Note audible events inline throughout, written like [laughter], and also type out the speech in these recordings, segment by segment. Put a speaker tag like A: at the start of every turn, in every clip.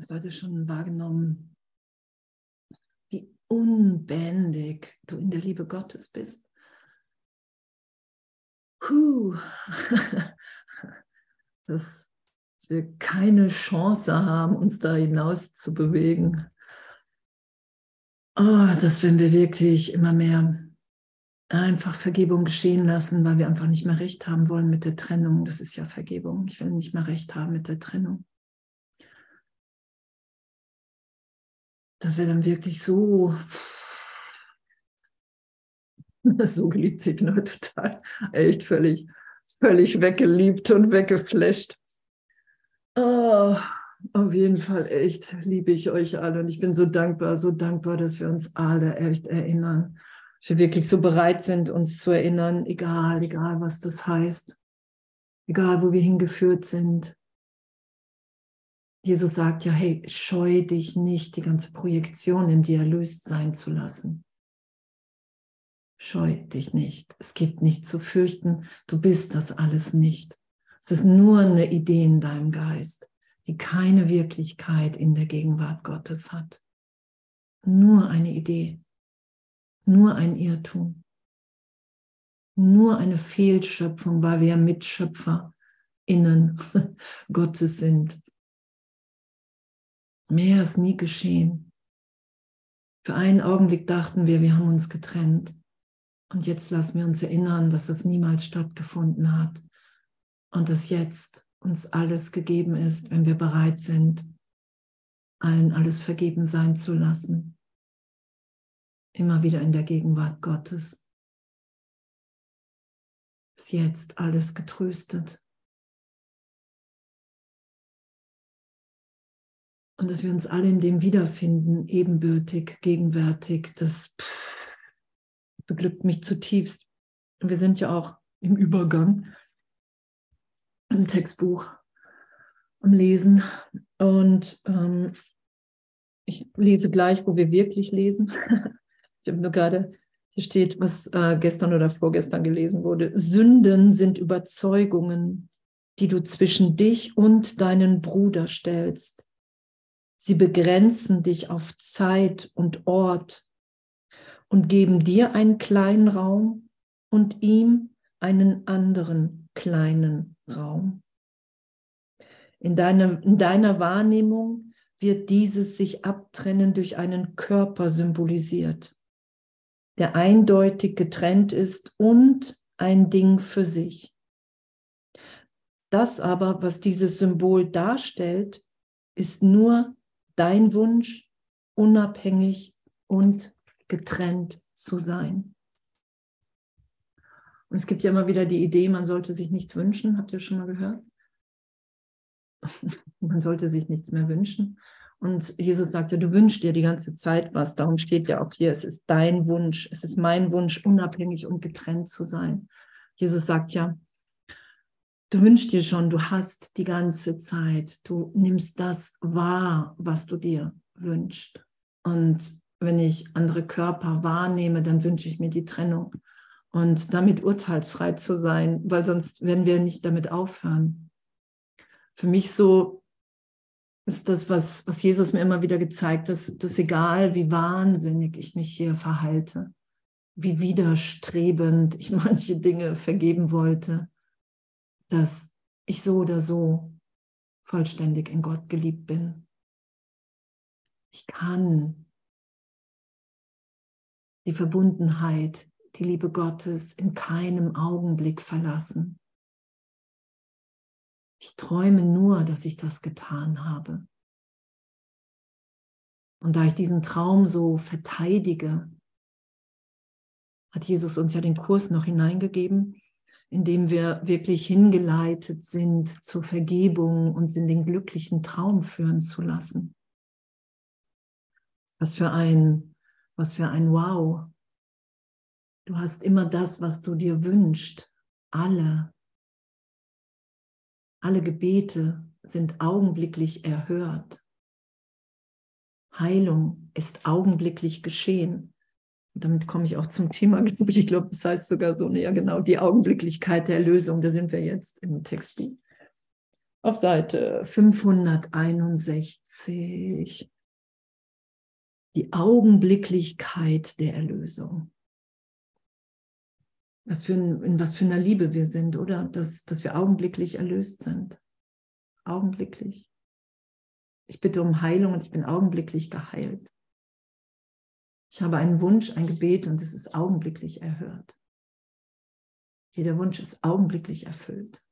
A: Hast heute schon wahrgenommen, wie unbändig du in der Liebe Gottes bist? Puh. [laughs] Dass wir keine Chance haben, uns da hinaus zu bewegen. Oh, dass wenn wir wirklich immer mehr einfach Vergebung geschehen lassen, weil wir einfach nicht mehr recht haben wollen mit der Trennung. Das ist ja Vergebung. Ich will nicht mehr recht haben mit der Trennung. Dass wir dann wirklich so, [laughs] so geliebt sind, ne? total, echt völlig, völlig weggeliebt und weggeflasht. Oh, auf jeden Fall echt liebe ich euch alle und ich bin so dankbar, so dankbar, dass wir uns alle echt erinnern dass wir wirklich so bereit sind, uns zu erinnern, egal, egal, was das heißt, egal, wo wir hingeführt sind. Jesus sagt ja, hey, scheu dich nicht, die ganze Projektion in dir erlöst sein zu lassen. Scheu dich nicht. Es gibt nichts zu fürchten. Du bist das alles nicht. Es ist nur eine Idee in deinem Geist, die keine Wirklichkeit in der Gegenwart Gottes hat. Nur eine Idee nur ein Irrtum, nur eine Fehlschöpfung, weil wir Mitschöpfer innen [laughs] Gottes sind. Mehr ist nie geschehen. Für einen Augenblick dachten wir, wir haben uns getrennt. Und jetzt lassen wir uns erinnern, dass das niemals stattgefunden hat und dass jetzt uns alles gegeben ist, wenn wir bereit sind, allen alles vergeben sein zu lassen immer wieder in der Gegenwart Gottes. Ist jetzt alles getröstet. Und dass wir uns alle in dem wiederfinden, ebenbürtig, gegenwärtig, das pff, beglückt mich zutiefst. Und wir sind ja auch im Übergang im Textbuch am Lesen. Und ähm, ich lese gleich, wo wir wirklich lesen. [laughs] Ich habe nur gerade, hier steht, was äh, gestern oder vorgestern gelesen wurde. Sünden sind Überzeugungen, die du zwischen dich und deinen Bruder stellst. Sie begrenzen dich auf Zeit und Ort und geben dir einen kleinen Raum und ihm einen anderen kleinen Raum. In deiner, in deiner Wahrnehmung wird dieses sich abtrennen durch einen Körper symbolisiert der eindeutig getrennt ist und ein Ding für sich. Das aber, was dieses Symbol darstellt, ist nur dein Wunsch, unabhängig und getrennt zu sein. Und es gibt ja immer wieder die Idee, man sollte sich nichts wünschen. Habt ihr schon mal gehört? [laughs] man sollte sich nichts mehr wünschen. Und Jesus sagt ja, du wünschst dir die ganze Zeit was. Darum steht ja auch hier, es ist dein Wunsch, es ist mein Wunsch, unabhängig und getrennt zu sein. Jesus sagt ja, du wünschst dir schon, du hast die ganze Zeit, du nimmst das wahr, was du dir wünschst. Und wenn ich andere Körper wahrnehme, dann wünsche ich mir die Trennung und damit urteilsfrei zu sein, weil sonst werden wir nicht damit aufhören. Für mich so ist das, was, was Jesus mir immer wieder gezeigt hat, dass, dass egal wie wahnsinnig ich mich hier verhalte, wie widerstrebend ich [laughs] manche Dinge vergeben wollte, dass ich so oder so vollständig in Gott geliebt bin. Ich kann die Verbundenheit, die Liebe Gottes in keinem Augenblick verlassen. Ich träume nur, dass ich das getan habe. Und da ich diesen Traum so verteidige, hat Jesus uns ja den Kurs noch hineingegeben, in dem wir wirklich hingeleitet sind zur Vergebung, uns in den glücklichen Traum führen zu lassen. Was für ein, was für ein Wow. Du hast immer das, was du dir wünschst. Alle alle Gebete sind augenblicklich erhört. Heilung ist augenblicklich geschehen. Und damit komme ich auch zum Thema, [laughs] glaube ich. Ich glaube, das heißt sogar so, ja genau, die Augenblicklichkeit der Erlösung. Da sind wir jetzt im Textbuch. auf Seite 561. Die Augenblicklichkeit der Erlösung. Was für ein, in was für einer Liebe wir sind, oder? Dass, dass wir augenblicklich erlöst sind. Augenblicklich. Ich bitte um Heilung und ich bin augenblicklich geheilt. Ich habe einen Wunsch, ein Gebet und es ist augenblicklich erhört. Jeder Wunsch ist augenblicklich erfüllt.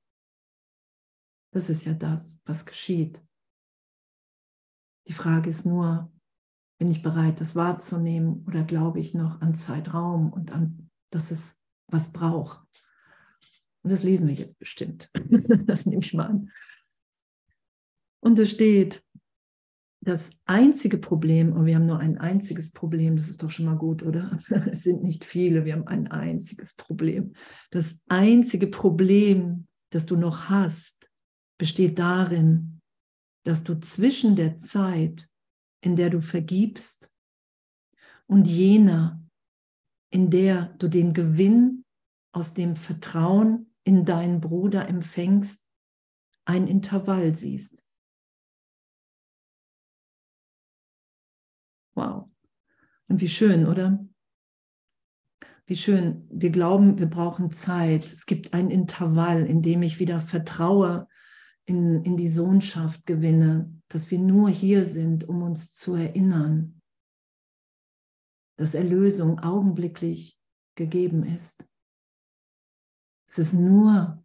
A: Das ist ja das, was geschieht. Die Frage ist nur, bin ich bereit, das wahrzunehmen oder glaube ich noch an Zeitraum und an, dass es was braucht? Und das lesen wir jetzt bestimmt. [laughs] das nehme ich mal an. Und es steht, das einzige Problem, und wir haben nur ein einziges Problem, das ist doch schon mal gut, oder? [laughs] Es sind nicht viele, wir haben ein einziges Problem. Das einzige Problem, das du noch hast, besteht darin, dass du zwischen der Zeit, in der du vergibst, und jener, in der du den Gewinn aus dem Vertrauen in deinen Bruder empfängst, ein Intervall siehst. Wow. Und wie schön, oder? Wie schön. Wir glauben, wir brauchen Zeit. Es gibt ein Intervall, in dem ich wieder vertraue, in, in die Sohnschaft gewinne, dass wir nur hier sind, um uns zu erinnern, dass Erlösung augenblicklich gegeben ist. Es ist nur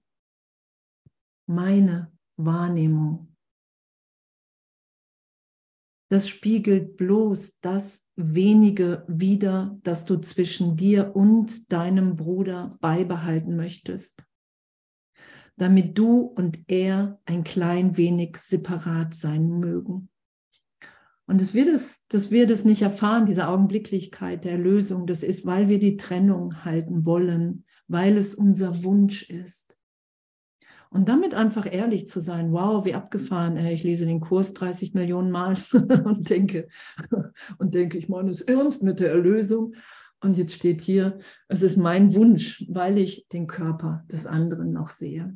A: meine Wahrnehmung das spiegelt bloß das wenige wider, das du zwischen dir und deinem Bruder beibehalten möchtest, damit du und er ein klein wenig separat sein mögen. Und dass wir das, dass wir das nicht erfahren, diese Augenblicklichkeit der Erlösung, das ist, weil wir die Trennung halten wollen, weil es unser Wunsch ist. Und damit einfach ehrlich zu sein, wow, wie abgefahren, ey, ich lese den Kurs 30 Millionen Mal [laughs] und denke, und denke, ich meine es ernst mit der Erlösung. Und jetzt steht hier, es ist mein Wunsch, weil ich den Körper des anderen noch sehe.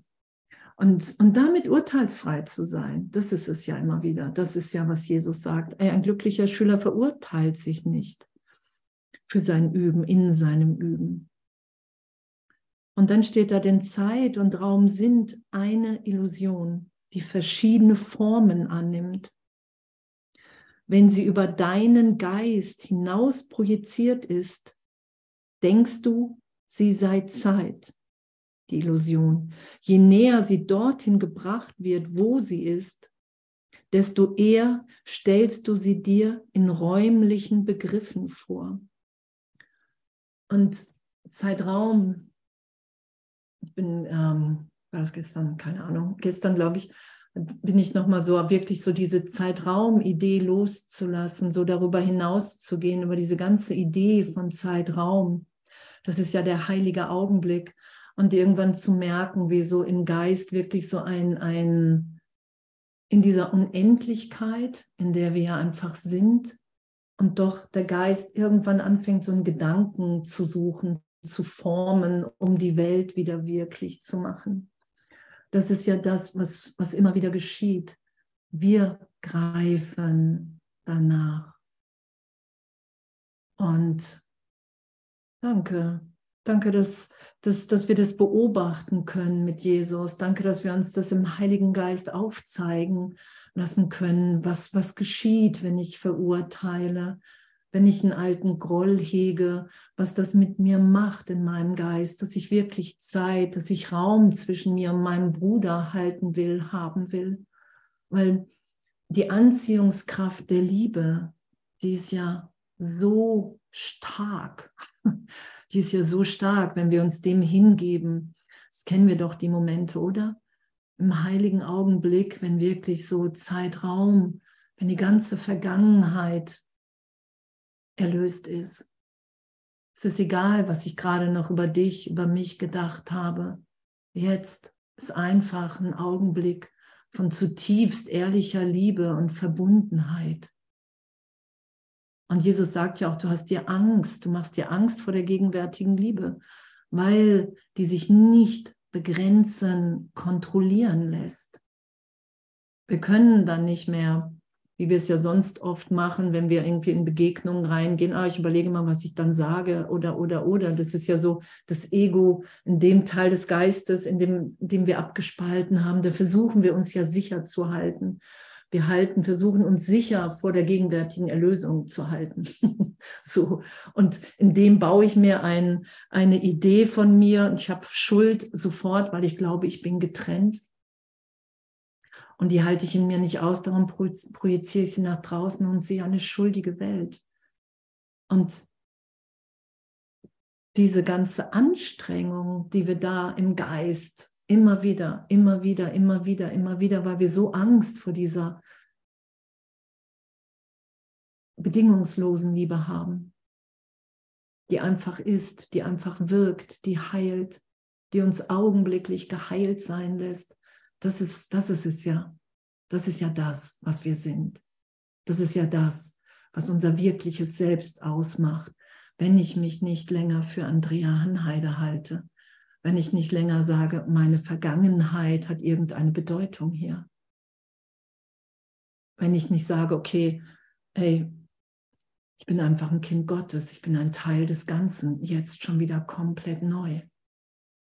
A: Und, und damit urteilsfrei zu sein, das ist es ja immer wieder. Das ist ja, was Jesus sagt. Ey, ein glücklicher Schüler verurteilt sich nicht für sein Üben, in seinem Üben. Und dann steht da, denn Zeit und Raum sind eine Illusion, die verschiedene Formen annimmt. Wenn sie über deinen Geist hinaus projiziert ist, denkst du, sie sei Zeit, die Illusion. Je näher sie dorthin gebracht wird, wo sie ist, desto eher stellst du sie dir in räumlichen Begriffen vor. Und Zeitraum ich bin, ähm, war das gestern, keine Ahnung, gestern glaube ich, bin ich nochmal so, wirklich so diese Zeitraum-Idee loszulassen, so darüber hinaus zu gehen, über diese ganze Idee von Zeitraum. Das ist ja der heilige Augenblick. Und irgendwann zu merken, wie so im Geist wirklich so ein, ein, in dieser Unendlichkeit, in der wir ja einfach sind, und doch der Geist irgendwann anfängt, so einen Gedanken zu suchen, zu formen, um die Welt wieder wirklich zu machen. Das ist ja das, was, was immer wieder geschieht. Wir greifen danach. Und danke, danke, dass, dass, dass wir das beobachten können mit Jesus. Danke, dass wir uns das im Heiligen Geist aufzeigen lassen können, was, was geschieht, wenn ich verurteile, wenn ich einen alten Groll hege, was das mit mir macht in meinem Geist, dass ich wirklich Zeit, dass ich Raum zwischen mir und meinem Bruder halten will, haben will. Weil die Anziehungskraft der Liebe, die ist ja so stark. [laughs] Die ist ja so stark, wenn wir uns dem hingeben. Das kennen wir doch die Momente, oder? Im heiligen Augenblick, wenn wirklich so Zeitraum, wenn die ganze Vergangenheit erlöst ist. Es ist egal, was ich gerade noch über dich, über mich gedacht habe. Jetzt ist einfach ein Augenblick von zutiefst ehrlicher Liebe und Verbundenheit. Und Jesus sagt ja auch, du hast dir Angst, du machst dir Angst vor der gegenwärtigen Liebe, weil die sich nicht begrenzen, kontrollieren lässt. Wir können dann nicht mehr, wie wir es ja sonst oft machen, wenn wir irgendwie in Begegnungen reingehen, ah, ich überlege mal, was ich dann sage oder, oder, oder. Das ist ja so das Ego in dem Teil des Geistes, in dem, dem wir abgespalten haben. Da versuchen wir uns ja sicher zu halten. Wir halten, versuchen uns sicher vor der gegenwärtigen Erlösung zu halten. [laughs] so. Und in dem baue ich mir ein, eine Idee von mir. Ich habe Schuld sofort, weil ich glaube, ich bin getrennt. Und die halte ich in mir nicht aus, darum projiziere ich sie nach draußen und sehe eine schuldige Welt. Und diese ganze Anstrengung, die wir da im Geist Immer wieder, immer wieder, immer wieder, immer wieder, weil wir so Angst vor dieser bedingungslosen Liebe haben, die einfach ist, die einfach wirkt, die heilt, die uns augenblicklich geheilt sein lässt. Das ist, das ist es ja. Das ist ja das, was wir sind. Das ist ja das, was unser wirkliches Selbst ausmacht, wenn ich mich nicht länger für Andrea Hanheide halte, wenn ich nicht länger sage, meine Vergangenheit hat irgendeine Bedeutung hier. Wenn ich nicht sage, okay, ey, ich bin einfach ein Kind Gottes, ich bin ein Teil des Ganzen, jetzt schon wieder komplett neu,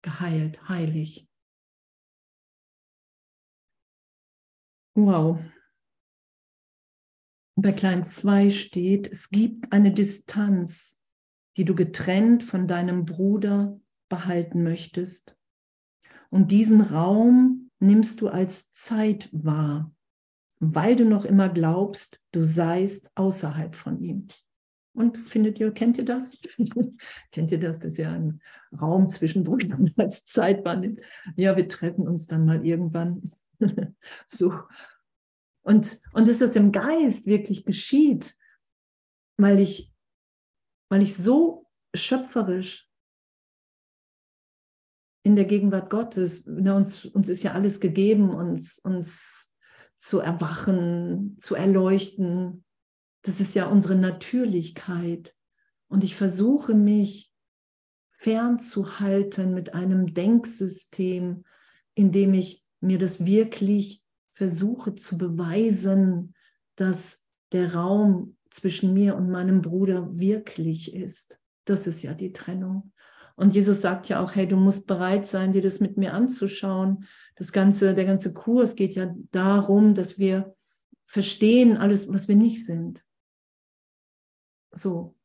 A: geheilt, heilig. Wow. Bei Klein 2 steht, es gibt eine Distanz, die du getrennt von deinem Bruder behalten möchtest. Und diesen Raum nimmst du als Zeit wahr, weil du noch immer glaubst, du seist außerhalb von ihm. Und findet ihr, kennt ihr das? [laughs] kennt ihr das? Das ist ja ein Raum zwischen Brüdern als Zeit wahrnimmt. Ja, wir treffen uns dann mal irgendwann. [laughs] so. Und, und dass das im Geist wirklich geschieht, weil ich, weil ich so schöpferisch in der Gegenwart Gottes. Ne, uns, uns ist ja alles gegeben, uns, uns zu erwachen, zu erleuchten. Das ist ja unsere Natürlichkeit. Und ich versuche mich fernzuhalten mit einem Denksystem, in dem ich mir das wirklich versuche zu beweisen, dass der Raum zwischen mir und meinem Bruder wirklich ist. Das ist ja die Trennung. Und Jesus sagt ja auch, hey, du musst bereit sein, dir das mit mir anzuschauen. Das ganze, der ganze Kurs geht ja darum, dass wir verstehen alles, was wir nicht sind. So,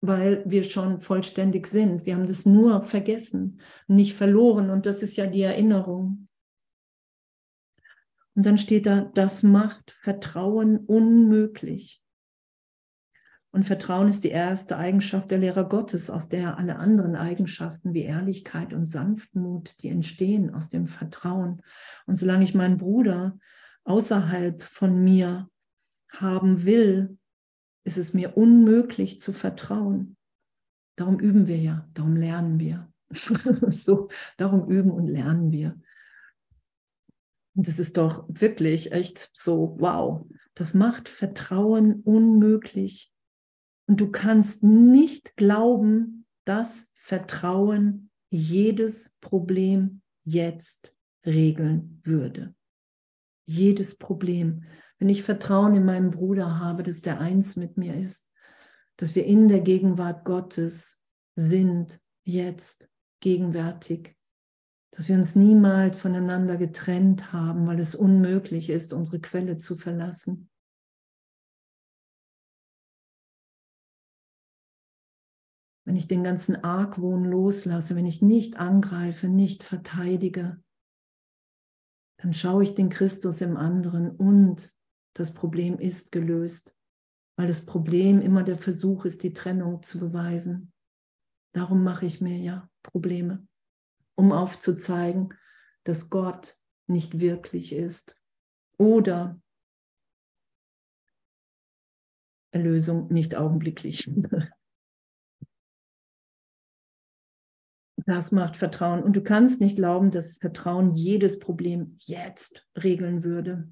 A: weil wir schon vollständig sind. Wir haben das nur vergessen, nicht verloren. Und das ist ja die Erinnerung. Und dann steht da, das macht Vertrauen unmöglich. Und Vertrauen ist die erste Eigenschaft der Lehrer Gottes, auf der alle anderen Eigenschaften wie Ehrlichkeit und Sanftmut, die entstehen aus dem Vertrauen. Und solange ich meinen Bruder außerhalb von mir haben will, ist es mir unmöglich zu vertrauen. Darum üben wir ja, darum lernen wir. [laughs] so, darum üben und lernen wir. Und das ist doch wirklich echt so, wow, das macht Vertrauen unmöglich. Und du kannst nicht glauben, dass Vertrauen jedes Problem jetzt regeln würde. Jedes Problem. Wenn ich Vertrauen in meinen Bruder habe, dass der eins mit mir ist, dass wir in der Gegenwart Gottes sind, jetzt, gegenwärtig, dass wir uns niemals voneinander getrennt haben, weil es unmöglich ist, unsere Quelle zu verlassen. wenn ich den ganzen Argwohn loslasse, wenn ich nicht angreife, nicht verteidige, dann schaue ich den Christus im anderen und das Problem ist gelöst, weil das Problem immer der Versuch ist, die Trennung zu beweisen. Darum mache ich mir ja Probleme, um aufzuzeigen, dass Gott nicht wirklich ist oder Erlösung nicht augenblicklich. Das macht Vertrauen. Und du kannst nicht glauben, dass Vertrauen jedes Problem jetzt regeln würde.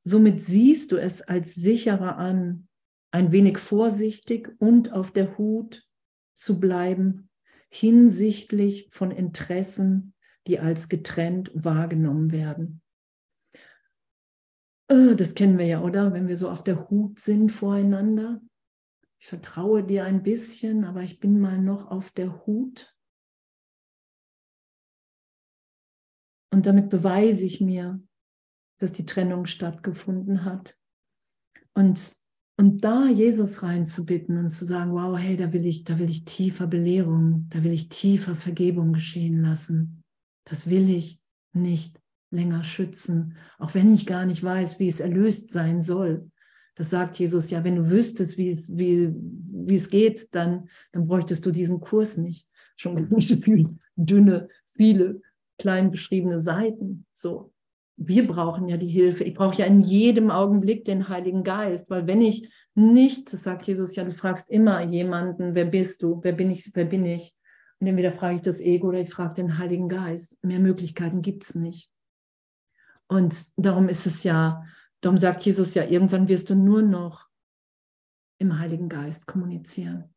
A: Somit siehst du es als sicherer an, ein wenig vorsichtig und auf der Hut zu bleiben hinsichtlich von Interessen, die als getrennt wahrgenommen werden. Äh, das kennen wir ja, oder? Wenn wir so auf der Hut sind voreinander. Ich vertraue dir ein bisschen, aber ich bin mal noch auf der Hut. Und damit beweise ich mir, dass die Trennung stattgefunden hat. Und, und da Jesus reinzubitten und zu sagen, wow, hey, da will ich, da will ich tiefer Belehrung, da will ich tiefer Vergebung geschehen lassen. Das will ich nicht länger schützen, auch wenn ich gar nicht weiß, wie es erlöst sein soll. Das sagt Jesus ja, wenn du wüsstest, wie es, wie, wie es geht, dann, dann bräuchtest du diesen Kurs nicht. Schon nicht so viele dünne, viele klein beschriebene Seiten. So, wir brauchen ja die Hilfe. Ich brauche ja in jedem Augenblick den Heiligen Geist, weil wenn ich nicht, sagt Jesus ja, du fragst immer jemanden, wer bist du, wer bin ich, wer bin ich? Und entweder frage ich das Ego oder ich frage den Heiligen Geist. Mehr Möglichkeiten gibt es nicht. Und darum ist es ja, darum sagt Jesus ja, irgendwann wirst du nur noch im Heiligen Geist kommunizieren.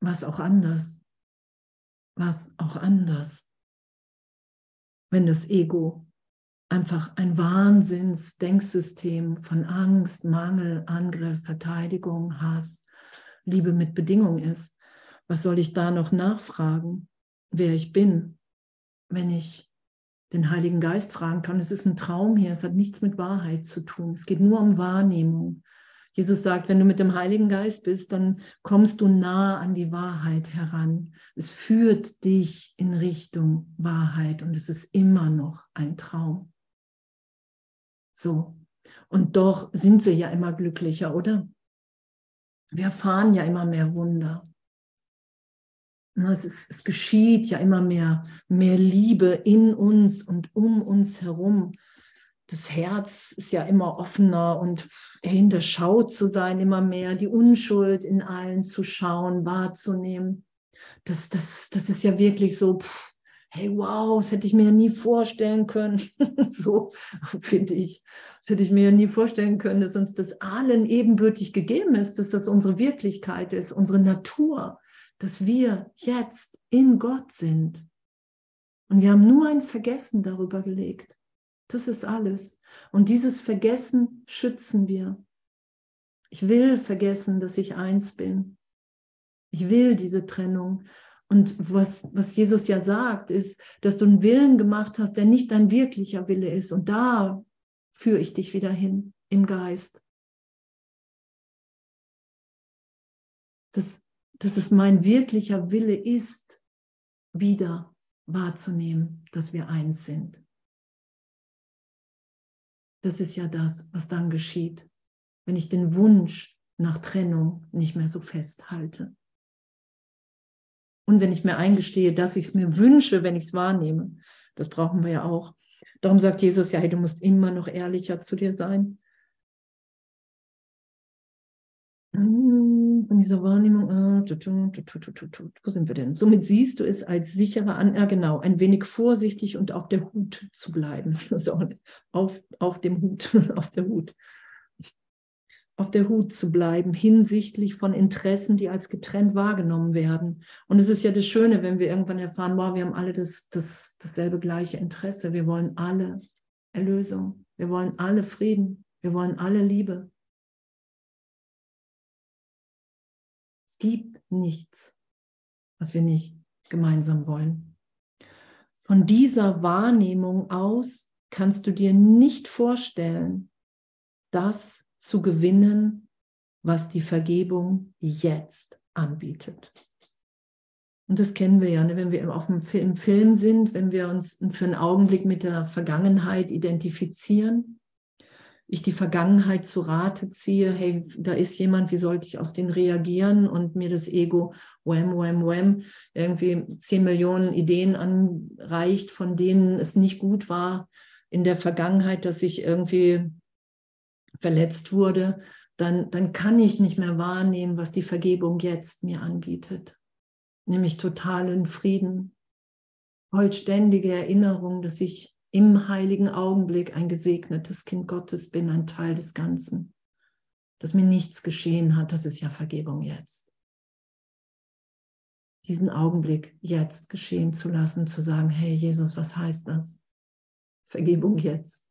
A: Was auch anders. Was auch anders. Wenn das Ego einfach ein Wahnsinnsdenksystem von Angst, Mangel, Angriff, Verteidigung, Hass, Liebe mit Bedingung ist, was soll ich da noch nachfragen, wer ich bin, wenn ich den Heiligen Geist fragen kann. Es ist ein Traum hier, es hat nichts mit Wahrheit zu tun. Es geht nur um Wahrnehmung. Jesus sagt, wenn du mit dem Heiligen Geist bist, dann kommst du nah an die Wahrheit heran. Es führt dich in Richtung Wahrheit und es ist immer noch ein Traum. So. Und doch sind wir ja immer glücklicher, oder? Wir erfahren ja immer mehr Wunder. Es, ist, es geschieht ja immer mehr, mehr Liebe in uns und um uns herum. Das Herz ist ja immer offener und hinter Schau zu sein, immer mehr die Unschuld in allen zu schauen, wahrzunehmen. Das, das, das ist ja wirklich so, pff, hey, wow, das hätte ich mir ja nie vorstellen können. [laughs] so finde ich. Das hätte ich mir ja nie vorstellen können, dass uns das allen ebenbürtig gegeben ist, dass das unsere Wirklichkeit ist, unsere Natur dass wir jetzt in Gott sind. Und wir haben nur ein Vergessen darüber gelegt. Das ist alles. Und dieses Vergessen schützen wir. Ich will vergessen, dass ich eins bin. Ich will diese Trennung. Und was, was Jesus ja sagt, ist, dass du einen Willen gemacht hast, der nicht dein wirklicher Wille ist. Und da führe ich dich wieder hin im Geist. Das, dass es mein wirklicher Wille ist, wieder wahrzunehmen, dass wir eins sind. Das ist ja das, was dann geschieht, wenn ich den Wunsch nach Trennung nicht mehr so festhalte. Und wenn ich mir eingestehe, dass ich es mir wünsche, wenn ich es wahrnehme, das brauchen wir ja auch. Darum sagt Jesus ja, hey, du musst immer noch ehrlicher zu dir sein. Von dieser Wahrnehmung, ah, wo sind wir denn? Somit siehst du es als sicherer an, ja genau, ein wenig vorsichtig und auf der Hut zu bleiben. [laughs] So, auf, auf dem Hut, [laughs] auf der Hut. Auf der Hut zu bleiben hinsichtlich von Interessen, die als getrennt wahrgenommen werden. Und es ist ja das Schöne, wenn wir irgendwann erfahren, wow, wir haben alle das, das, dasselbe gleiche Interesse. Wir wollen alle Erlösung. Wir wollen alle Frieden. Wir wollen alle Liebe. Es gibt nichts, was wir nicht gemeinsam wollen. Von dieser Wahrnehmung aus kannst du dir nicht vorstellen, das zu gewinnen, was die Vergebung jetzt anbietet. Und das kennen wir ja, ne? wenn wir auf dem Film, Film sind, wenn wir uns für einen Augenblick mit der Vergangenheit identifizieren, ich die Vergangenheit zu Rate ziehe, hey, da ist jemand, wie sollte ich auf den reagieren und mir das Ego wham, wham, wham irgendwie zehn Millionen Ideen anreicht, von denen es nicht gut war in der Vergangenheit, dass ich irgendwie verletzt wurde, dann, dann kann ich nicht mehr wahrnehmen, was die Vergebung jetzt mir anbietet. Nämlich totalen Frieden, vollständige Erinnerung, dass ich im heiligen Augenblick ein gesegnetes Kind Gottes bin, ein Teil des Ganzen, dass mir nichts geschehen hat, das ist ja Vergebung jetzt. Diesen Augenblick jetzt geschehen zu lassen, zu sagen, hey Jesus, was heißt das? Vergebung jetzt.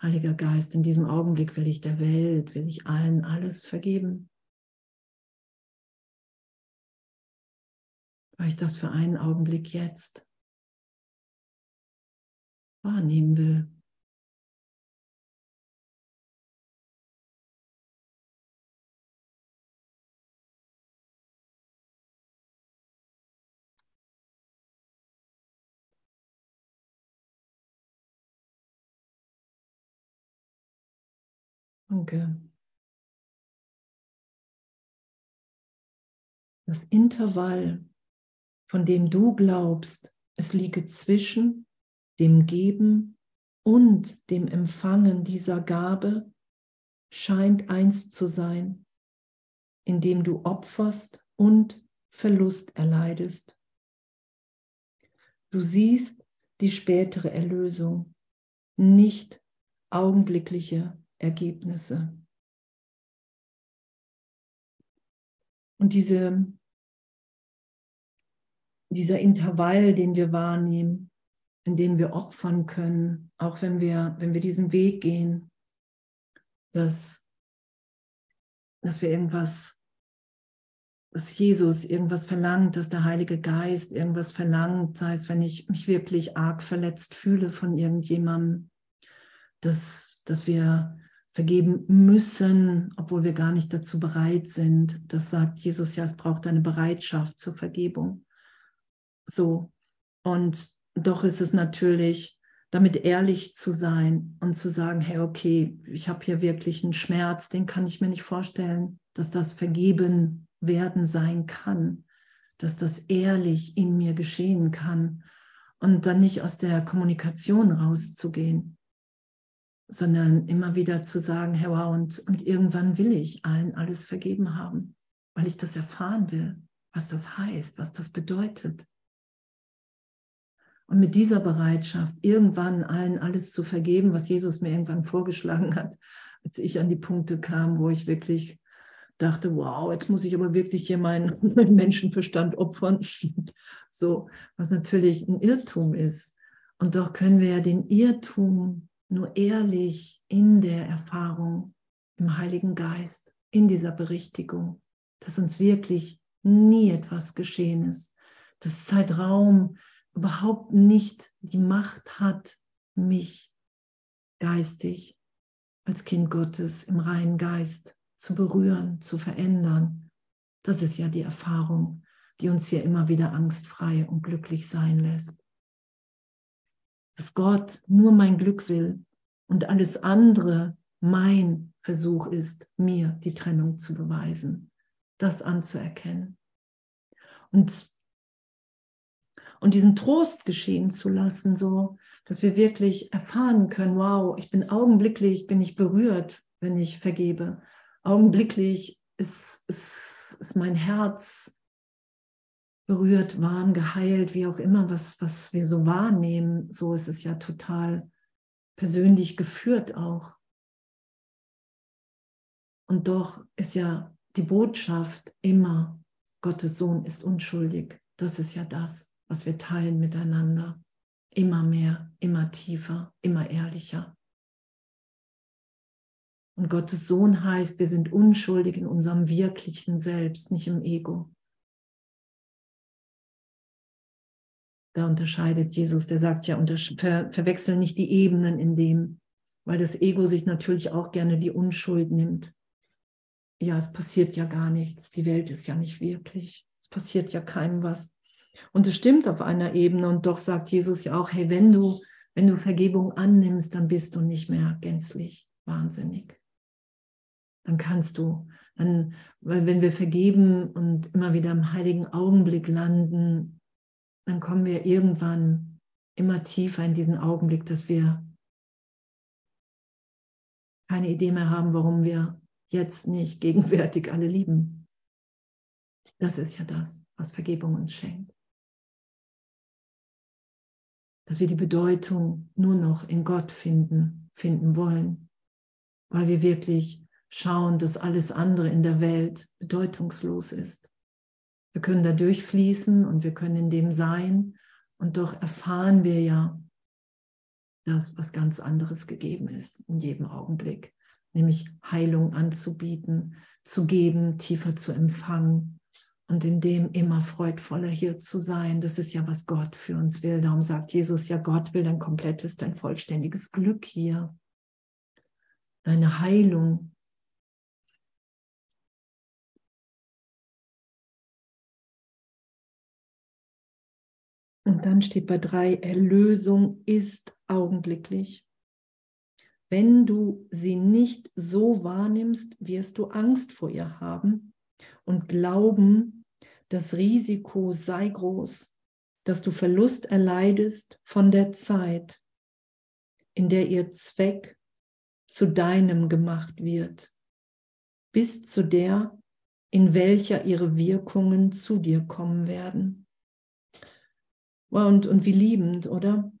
A: Heiliger Geist, in diesem Augenblick will ich der Welt, will ich allen alles vergeben. Weil ich das für einen Augenblick jetzt wahrnehmen will. Danke. Das Intervall, von dem du glaubst, es liege zwischen dem Geben und dem Empfangen dieser Gabe, scheint eins zu sein, indem du opferst und Verlust erleidest. Du siehst die spätere Erlösung, nicht augenblickliche Ergebnisse. Und diese, dieser Intervall, den wir wahrnehmen, in dem wir opfern können, auch wenn wir, wenn wir diesen Weg gehen, dass, dass wir irgendwas, dass Jesus irgendwas verlangt, dass der Heilige Geist irgendwas verlangt, sei es, wenn ich mich wirklich arg verletzt fühle von irgendjemandem, dass, dass wir vergeben müssen, obwohl wir gar nicht dazu bereit sind. Das sagt Jesus ja, es braucht eine Bereitschaft zur Vergebung. So. Und doch ist es natürlich, damit ehrlich zu sein und zu sagen, hey, okay, ich habe hier wirklich einen Schmerz, den kann ich mir nicht vorstellen, dass das vergeben werden sein kann, dass das ehrlich in mir geschehen kann und dann nicht aus der Kommunikation rauszugehen, sondern immer wieder zu sagen, Herr, wow, und, und irgendwann will ich allen alles vergeben haben, weil ich das erfahren will, was das heißt, was das bedeutet. Und mit dieser Bereitschaft, irgendwann allen alles zu vergeben, was Jesus mir irgendwann vorgeschlagen hat, als ich an die Punkte kam, wo ich wirklich dachte, wow, jetzt muss ich aber wirklich hier meinen, meinen [laughs] Menschenverstand opfern. [laughs] So, was natürlich ein Irrtum ist. Und doch können wir ja den Irrtum nur ehrlich in der Erfahrung im Heiligen Geist, in dieser Berichtigung, dass uns wirklich nie etwas geschehen ist, dass Zeitraum überhaupt nicht die Macht hat, mich geistig als Kind Gottes im reinen Geist zu berühren, zu verändern. Das ist ja die Erfahrung, die uns hier immer wieder angstfrei und glücklich sein lässt dass Gott nur mein Glück will und alles andere mein Versuch ist, mir die Trennung zu beweisen, das anzuerkennen. Und, und diesen Trost geschehen zu lassen, so dass wir wirklich erfahren können, wow, ich bin augenblicklich, bin ich berührt, wenn ich vergebe. Augenblicklich ist, ist, ist mein Herz berührt, warm, geheilt, wie auch immer, was, was wir so wahrnehmen. So ist es ja total persönlich geführt auch. Und doch ist ja die Botschaft immer, Gottes Sohn ist unschuldig. Das ist ja das, was wir teilen miteinander. Immer mehr, immer tiefer, immer ehrlicher. Und Gottes Sohn heißt, wir sind unschuldig in unserem wirklichen Selbst, nicht im Ego. Da unterscheidet Jesus, der sagt ja, ver verwechseln nicht die Ebenen in dem, weil das Ego sich natürlich auch gerne die Unschuld nimmt. Ja, es passiert ja gar nichts. Die Welt ist ja nicht wirklich. Es passiert ja keinem was. Und es stimmt auf einer Ebene. Und doch sagt Jesus ja auch, hey, wenn du, wenn du Vergebung annimmst, dann bist du nicht mehr gänzlich wahnsinnig. Dann kannst du, dann, weil wenn wir vergeben und immer wieder im heiligen Augenblick landen, dann kommen wir irgendwann immer tiefer in diesen Augenblick, dass wir keine Idee mehr haben, warum wir jetzt nicht [laughs] gegenwärtig alle lieben. Das ist ja das, was Vergebung uns schenkt. Dass wir die Bedeutung nur noch in Gott finden, finden wollen, weil wir wirklich schauen, dass alles andere in der Welt bedeutungslos ist. Wir können da durchfließen und wir können in dem sein. Und doch erfahren wir ja, das, was ganz anderes gegeben ist in jedem Augenblick, nämlich Heilung anzubieten, zu geben, tiefer zu empfangen und in dem immer freudvoller hier zu sein. Das ist ja, was Gott für uns will. Darum sagt Jesus, ja, Gott will dein komplettes, dein vollständiges Glück hier, deine Heilung. Und dann steht bei drei, Erlösung ist augenblicklich. Wenn du sie nicht so wahrnimmst, wirst du Angst vor ihr haben und glauben, das Risiko sei groß, dass du Verlust erleidest von der Zeit, in der ihr Zweck zu deinem gemacht wird, bis zu der, in welcher ihre Wirkungen zu dir kommen werden. Und, und wie liebend, oder?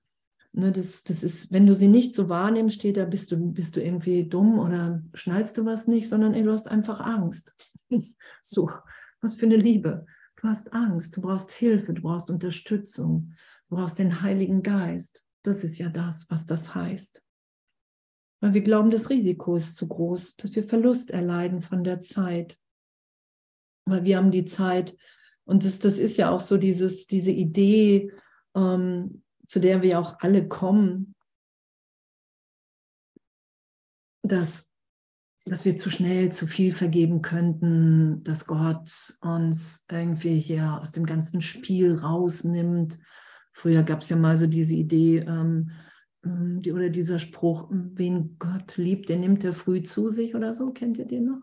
A: Ne, das, das ist, wenn du sie nicht so wahrnimmst, steht da, bist du, bist du irgendwie dumm oder schnallst du was nicht, sondern ey, du hast einfach Angst. [laughs] so, was für eine Liebe. Du hast Angst, du brauchst Hilfe, du brauchst Unterstützung, du brauchst den Heiligen Geist. Das ist ja das, was das heißt. Weil wir glauben, das Risiko ist zu groß, dass wir Verlust erleiden von der Zeit. Weil wir haben die Zeit und das, das ist ja auch so dieses, diese Idee, ähm, zu der wir auch alle kommen, dass, dass wir zu schnell zu viel vergeben könnten, dass Gott uns irgendwie hier aus dem ganzen Spiel rausnimmt. Früher gab es ja mal so diese Idee, ähm, ähm, die, oder dieser Spruch, wen Gott liebt, der nimmt er früh zu sich oder so, kennt ihr den noch?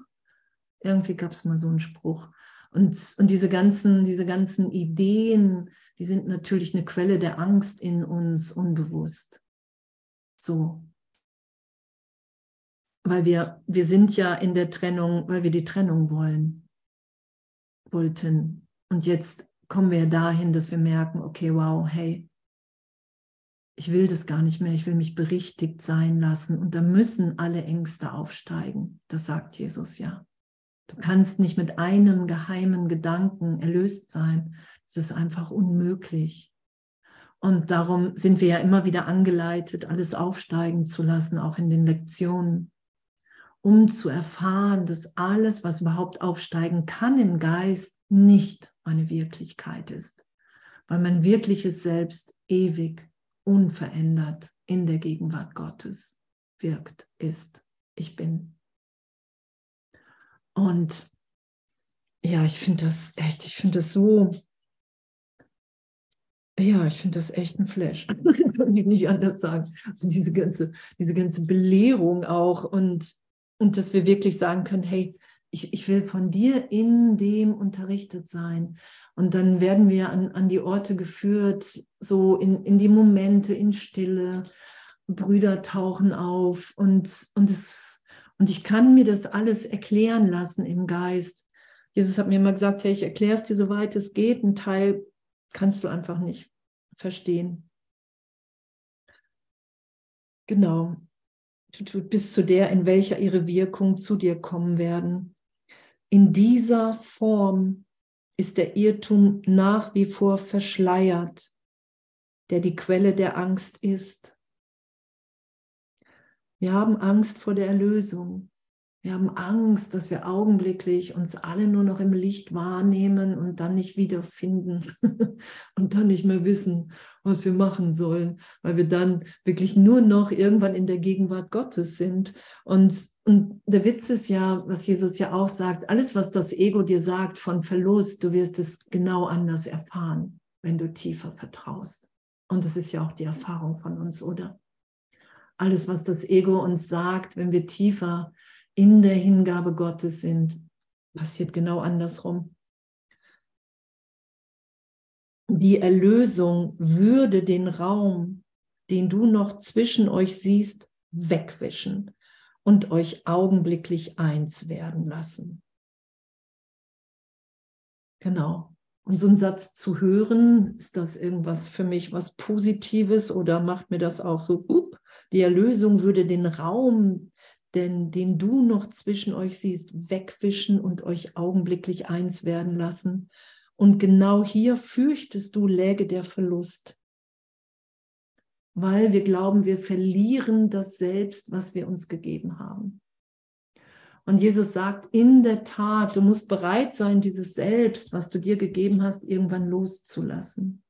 A: Irgendwie gab es mal so einen Spruch. Und, und diese, ganzen, diese ganzen Ideen, die sind natürlich eine Quelle der Angst in uns unbewusst. So. Weil wir, wir sind ja in der Trennung, weil wir die Trennung wollen, wollten. Und jetzt kommen wir dahin, dass wir merken, okay, wow, hey, ich will das gar nicht mehr, ich will mich berichtigt sein lassen. Und da müssen alle Ängste aufsteigen. Das sagt Jesus ja. Du kannst nicht mit einem geheimen Gedanken erlöst sein. Das ist einfach unmöglich. Und darum sind wir ja immer wieder angeleitet, alles aufsteigen zu lassen, auch in den Lektionen, um zu erfahren, dass alles, was überhaupt aufsteigen kann im Geist, nicht eine Wirklichkeit ist, weil mein wirkliches Selbst ewig, unverändert in der Gegenwart Gottes wirkt, ist. Ich bin. Und ja, ich finde das echt, ich finde das so, ja, ich finde das echt ein Flash. [laughs] Kann ich nicht anders sagen. Also diese ganze, diese ganze Belehrung auch und, und dass wir wirklich sagen können, hey, ich, ich will von dir in dem unterrichtet sein. Und dann werden wir an, an die Orte geführt, so in, in die Momente, in Stille. Brüder tauchen auf und, und es und ich kann mir das alles erklären lassen im Geist. Jesus hat mir immer gesagt, hey, ich erkläre es dir, soweit es geht. Ein Teil kannst du einfach nicht verstehen. Genau. Bis zu der, in welcher ihre Wirkung zu dir kommen werden. In dieser Form ist der Irrtum nach wie vor verschleiert, der die Quelle der Angst ist. Wir haben Angst vor der Erlösung. Wir haben Angst, dass wir augenblicklich uns alle nur noch im Licht wahrnehmen und dann nicht wiederfinden [laughs] und dann nicht mehr wissen, was wir machen sollen, weil wir dann wirklich nur noch irgendwann in der Gegenwart Gottes sind. Und, und der Witz ist ja, was Jesus ja auch sagt, alles, was das Ego dir sagt von Verlust, du wirst es genau anders erfahren, wenn du tiefer vertraust. Und das ist ja auch die Erfahrung von uns, oder? alles, was das Ego uns sagt, wenn wir tiefer in der Hingabe Gottes sind, passiert genau andersrum. Die Erlösung würde den Raum, den du noch zwischen euch siehst, wegwischen und euch augenblicklich eins werden lassen. Genau. Und so einen Satz zu hören, ist das irgendwas für mich was Positives oder macht mir das auch so, up, die Erlösung würde den Raum, den, den du noch zwischen euch siehst, wegwischen und euch augenblicklich eins werden lassen. Und genau hier fürchtest du, läge der Verlust. weil wir glauben, wir verlieren das Selbst, was wir uns gegeben haben. Und Jesus sagt, in der Tat, du musst bereit sein, dieses Selbst, was du dir gegeben hast, irgendwann loszulassen.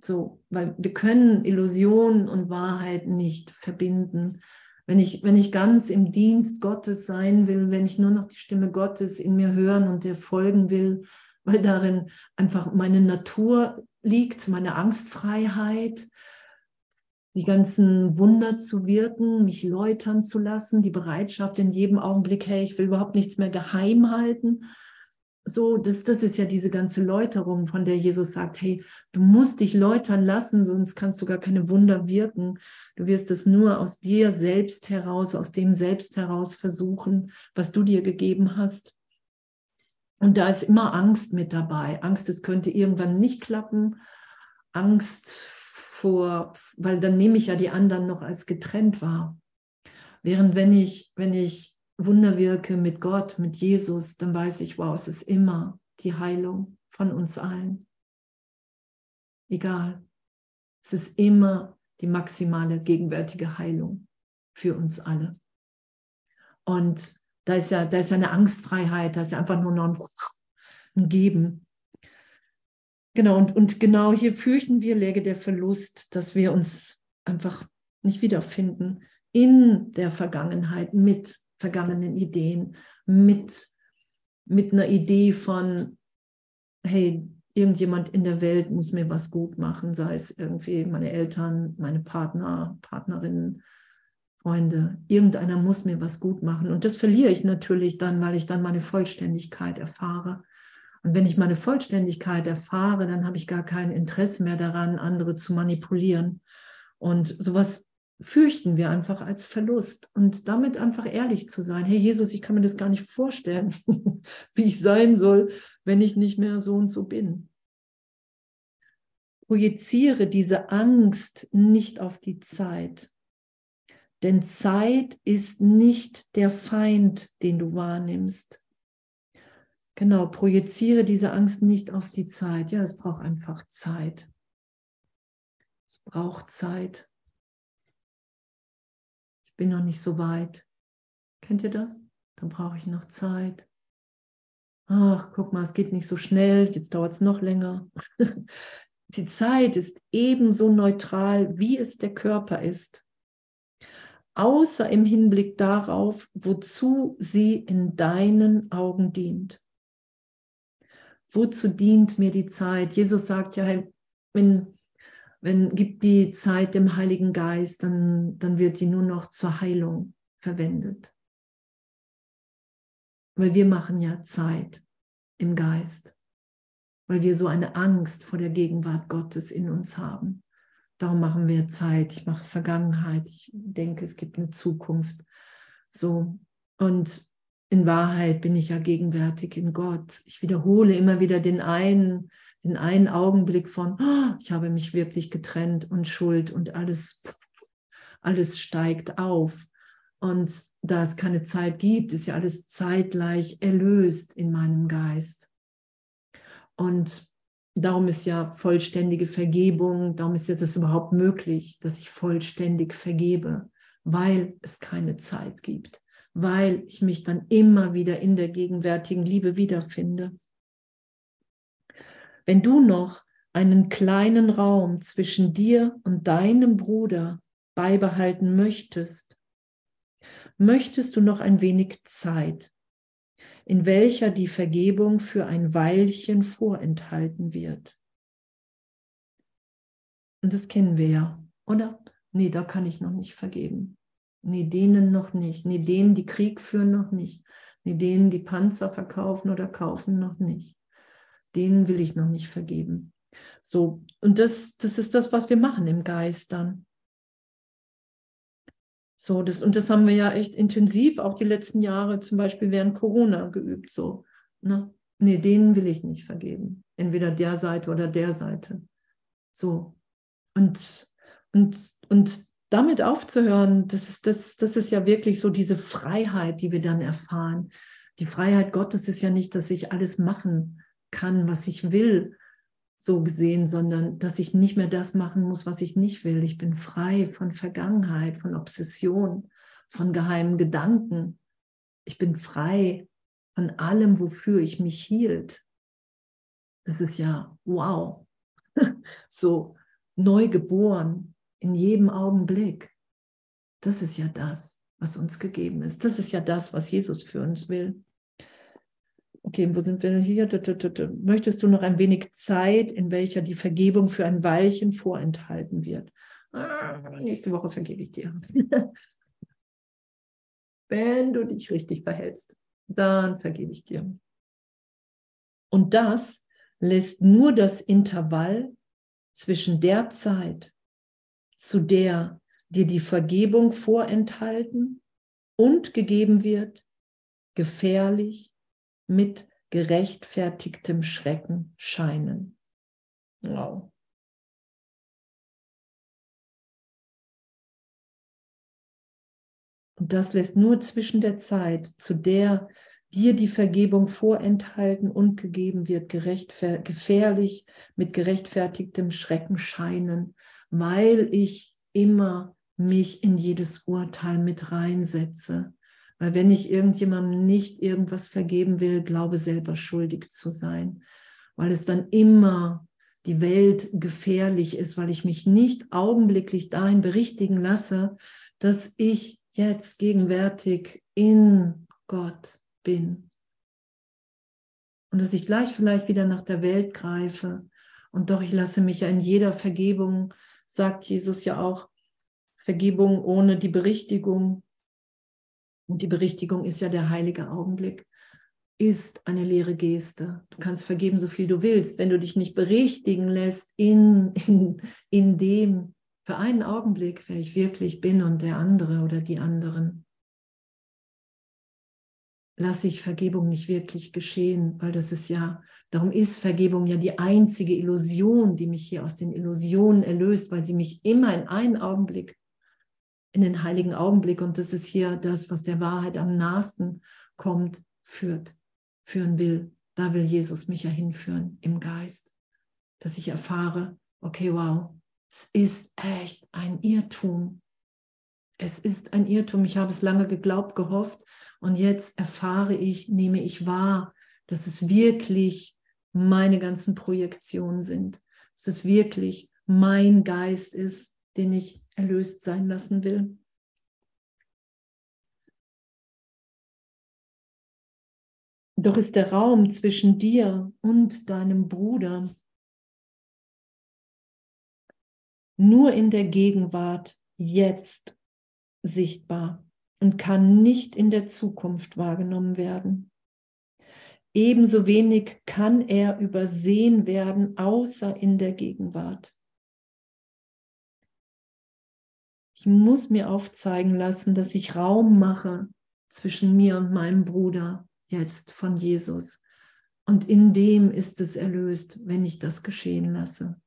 A: So, weil wir können Illusion und Wahrheit nicht verbinden. Wenn ich, wenn ich ganz im Dienst Gottes sein will, wenn ich nur noch die Stimme Gottes in mir hören und der folgen will, weil darin einfach meine Natur liegt, meine Angstfreiheit, die ganzen Wunder zu wirken, mich läutern zu lassen, die Bereitschaft in jedem Augenblick, hey, ich will überhaupt nichts mehr geheim halten. So, das, das ist ja diese ganze Läuterung, von der Jesus sagt, hey, du musst dich läutern lassen, sonst kannst du gar keine Wunder wirken. Du wirst es nur aus dir selbst heraus, aus dem Selbst heraus versuchen, was du dir gegeben hast. Und da ist immer Angst mit dabei. Angst, es könnte irgendwann nicht klappen. Angst vor, weil dann nehme ich ja die anderen noch als getrennt wahr. Während wenn ich, wenn ich Wunder wirke mit Gott, mit Jesus, dann weiß ich, wow, es ist immer die Heilung von uns allen. Egal. Es ist immer die maximale gegenwärtige Heilung für uns alle. Und da ist ja, da ist eine Angstfreiheit, da ist ja einfach nur noch ein Geben. Genau, und, und genau hier fürchten wir, läge der Verlust, dass wir uns einfach nicht wiederfinden in der Vergangenheit mit vergangenen Ideen, mit, mit einer Idee von, hey, irgendjemand in der Welt muss mir was gut machen, sei es irgendwie meine Eltern, meine Partner, Partnerinnen, Freunde. Irgendeiner muss mir was gut machen. Und das verliere ich natürlich dann, weil ich dann meine Vollständigkeit erfahre. Und wenn ich meine Vollständigkeit erfahre, dann habe ich gar kein Interesse mehr daran, andere zu manipulieren. Und sowas fürchten wir einfach als Verlust. Und damit einfach ehrlich zu sein, hey Jesus, ich kann mir das gar nicht vorstellen, [laughs] wie ich sein soll, wenn ich nicht mehr so und so bin. Projiziere diese Angst nicht auf die Zeit. Denn Zeit ist nicht der Feind, den du wahrnimmst. Genau, projiziere diese Angst nicht auf die Zeit. Ja, es braucht einfach Zeit. Es braucht Zeit. Bin noch nicht so weit. Kennt ihr das? Dann brauche ich noch Zeit. Ach, guck mal, es geht nicht so schnell, jetzt dauert es noch länger. [laughs] Die Zeit ist ebenso neutral, wie es der Körper ist, außer im Hinblick darauf, wozu sie in deinen Augen dient wozu dient mir die Zeit? Jesus sagt ja, wenn, wenn gibt die Zeit dem Heiligen Geist, dann, dann wird die nur noch zur Heilung verwendet. Weil wir machen ja Zeit im Geist, weil wir so eine Angst vor der Gegenwart Gottes in uns haben. Darum machen wir Zeit. Ich mache Vergangenheit. Ich denke, es gibt eine Zukunft. So. Und in Wahrheit bin ich ja gegenwärtig in Gott. Ich wiederhole immer wieder den einen, den einen Augenblick von, oh, ich habe mich wirklich getrennt und Schuld und alles, alles steigt auf. Und da es keine Zeit gibt, ist ja alles zeitgleich erlöst in meinem Geist. Und darum ist ja vollständige Vergebung, darum ist ja das überhaupt möglich, dass ich vollständig vergebe, weil es keine Zeit gibt weil ich mich dann immer wieder in der gegenwärtigen Liebe wiederfinde. Wenn du noch einen kleinen Raum zwischen dir und deinem Bruder beibehalten möchtest, möchtest du noch ein wenig Zeit, in welcher die Vergebung für ein Weilchen vorenthalten wird. Und das kennen wir ja, oder? Nee, da kann ich noch nicht vergeben. Nee, denen noch nicht. Nee, denen, die Krieg führen, noch nicht. Nee, denen, die Panzer verkaufen oder kaufen, noch nicht. Denen will ich noch nicht vergeben. So, und das, das ist das, was wir machen im Geist dann. So, das, und das haben wir ja echt intensiv auch die letzten Jahre, zum Beispiel während Corona geübt. So, ne? Nee, denen will ich nicht vergeben. Entweder der Seite oder der Seite. So. Und, und, und damit aufzuhören, das ist, das, das ist ja wirklich so diese Freiheit, die wir dann erfahren. Die Freiheit Gottes ist ja nicht, dass ich alles machen kann, was ich will, so gesehen, sondern dass ich nicht mehr das machen muss, was ich nicht will. Ich bin frei von Vergangenheit, von Obsession, von geheimen Gedanken. Ich bin frei von allem, wofür ich mich hielt. Das ist ja wow. [laughs] so neu geboren in jedem Augenblick. Das ist ja das, was uns gegeben ist. Das ist ja das, was Jesus für uns will. Okay, wo sind wir denn hier? Möchtest du noch ein wenig Zeit, in welcher die Vergebung für ein Weilchen vorenthalten wird? Ah, nächste Woche vergebe ich dir. [laughs] Wenn du dich richtig verhältst, dann vergebe ich dir. Und das lässt nur das Intervall zwischen der Zeit, zu der dir die Vergebung vorenthalten und gegeben wird, gefährlich mit gerechtfertigtem Schrecken scheinen. Wow. Und das lässt nur zwischen der Zeit, zu der dir die Vergebung vorenthalten und gegeben wird, gefährlich mit gerechtfertigtem Schrecken scheinen, weil ich immer mich in jedes Urteil mit reinsetze. Weil wenn ich irgendjemandem nicht irgendwas vergeben will, glaube selber schuldig zu sein, weil es dann immer die Welt gefährlich ist, weil ich mich nicht augenblicklich dahin berichtigen lasse, dass ich jetzt gegenwärtig in Gott bin. Und dass ich gleich vielleicht wieder nach der Welt greife. Und doch, ich lasse mich ja in jeder Vergebung, sagt Jesus ja auch, Vergebung ohne die Berichtigung und die Berichtigung ist ja der heilige Augenblick, ist eine leere Geste. Du kannst vergeben, so viel du willst. Wenn du dich nicht berichtigen lässt in, in, in dem, für einen Augenblick, wer ich wirklich bin und der andere oder die anderen, lasse ich Vergebung nicht wirklich geschehen, weil das ist ja, darum ist Vergebung ja die einzige Illusion, die mich hier aus den Illusionen erlöst, weil sie mich immer in einen Augenblick in den heiligen Augenblick, und das ist hier das, was der Wahrheit am nahesten kommt, führt, führen will. Da will Jesus mich ja hinführen im Geist, dass ich erfahre, okay, wow, es ist echt ein Irrtum. Es ist ein Irrtum. Ich habe es lange geglaubt, gehofft und jetzt erfahre ich, nehme ich wahr, dass es wirklich meine ganzen Projektionen sind. Dass es wirklich mein Geist ist, den ich erlöst sein lassen will. Doch ist der Raum zwischen dir und deinem Bruder nur in der Gegenwart jetzt sichtbar und kann nicht in der Zukunft wahrgenommen werden. Ebenso wenig kann er übersehen werden, außer in der Gegenwart. Ich muss mir aufzeigen lassen, dass ich Raum mache zwischen mir und meinem Bruder jetzt von Jesus. Und in dem ist es erlöst, wenn ich das geschehen lasse.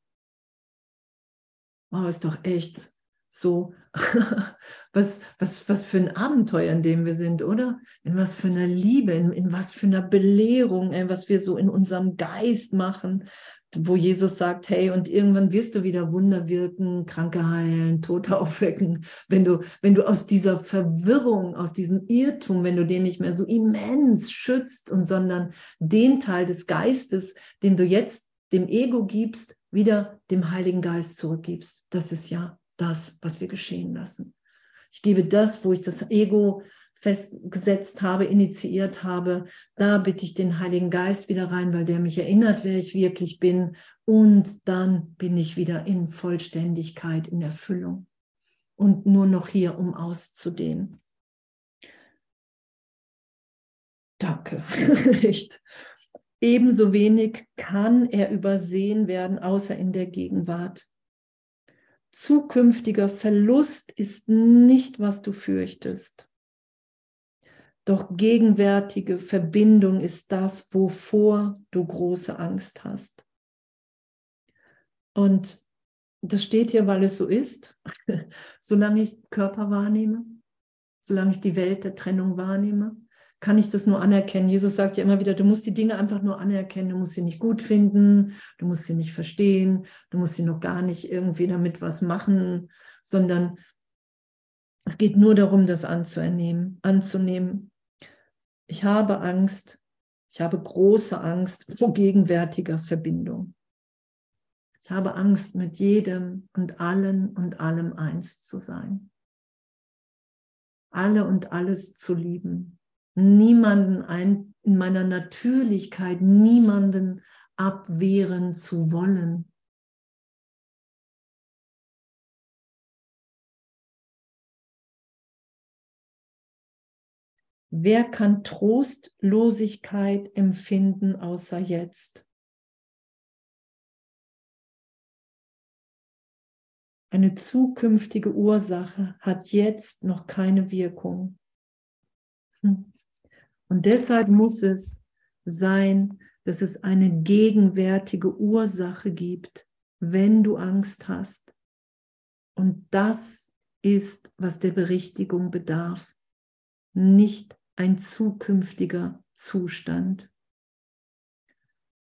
A: Wow, ist doch echt so, [laughs] was, was, was für ein Abenteuer, in dem wir sind, oder? In was für einer Liebe, in, in was für einer Belehrung, in was wir so in unserem Geist machen, wo Jesus sagt, hey, und irgendwann wirst du wieder Wunder wirken, Kranke heilen, Tote [laughs] aufwecken, wenn du, wenn du aus dieser Verwirrung, aus diesem Irrtum, wenn du den nicht mehr so immens schützt und sondern den Teil des Geistes, den du jetzt dem Ego gibst, wieder dem Heiligen Geist zurückgibst. Das ist ja das, was wir geschehen lassen. Ich gebe das, wo ich das Ego festgesetzt habe, initiiert habe, da bitte ich den Heiligen Geist wieder rein, weil der mich erinnert, wer ich wirklich bin. Und dann bin ich wieder in Vollständigkeit, in Erfüllung. Und nur noch hier, um auszudehnen. Danke. [laughs] Ebenso wenig kann er übersehen werden, außer in der Gegenwart. Zukünftiger Verlust ist nicht, was du fürchtest. Doch gegenwärtige Verbindung ist das, wovor du große Angst hast. Und das steht hier, weil es so ist. [laughs] solange ich Körper wahrnehme, solange ich die Welt der Trennung wahrnehme, kann ich das nur anerkennen. Jesus sagt ja immer wieder, du musst die Dinge einfach nur anerkennen, du musst sie nicht gut finden, du musst sie nicht verstehen, du musst sie noch gar nicht irgendwie damit was machen, sondern es geht nur darum, das anzunehmen, anzunehmen. Ich habe Angst, ich habe große Angst vor gegenwärtiger Verbindung. Ich habe Angst, mit jedem und allen und allem eins zu sein. Alle und alles zu lieben. Niemanden ein, in meiner Natürlichkeit, niemanden abwehren zu wollen. Wer kann Trostlosigkeit empfinden außer jetzt? Eine zukünftige Ursache hat jetzt noch keine Wirkung. Hm. Und deshalb muss es sein, dass es eine gegenwärtige Ursache gibt, wenn du Angst hast. Und das ist, was der Berichtigung bedarf, nicht ein zukünftiger Zustand.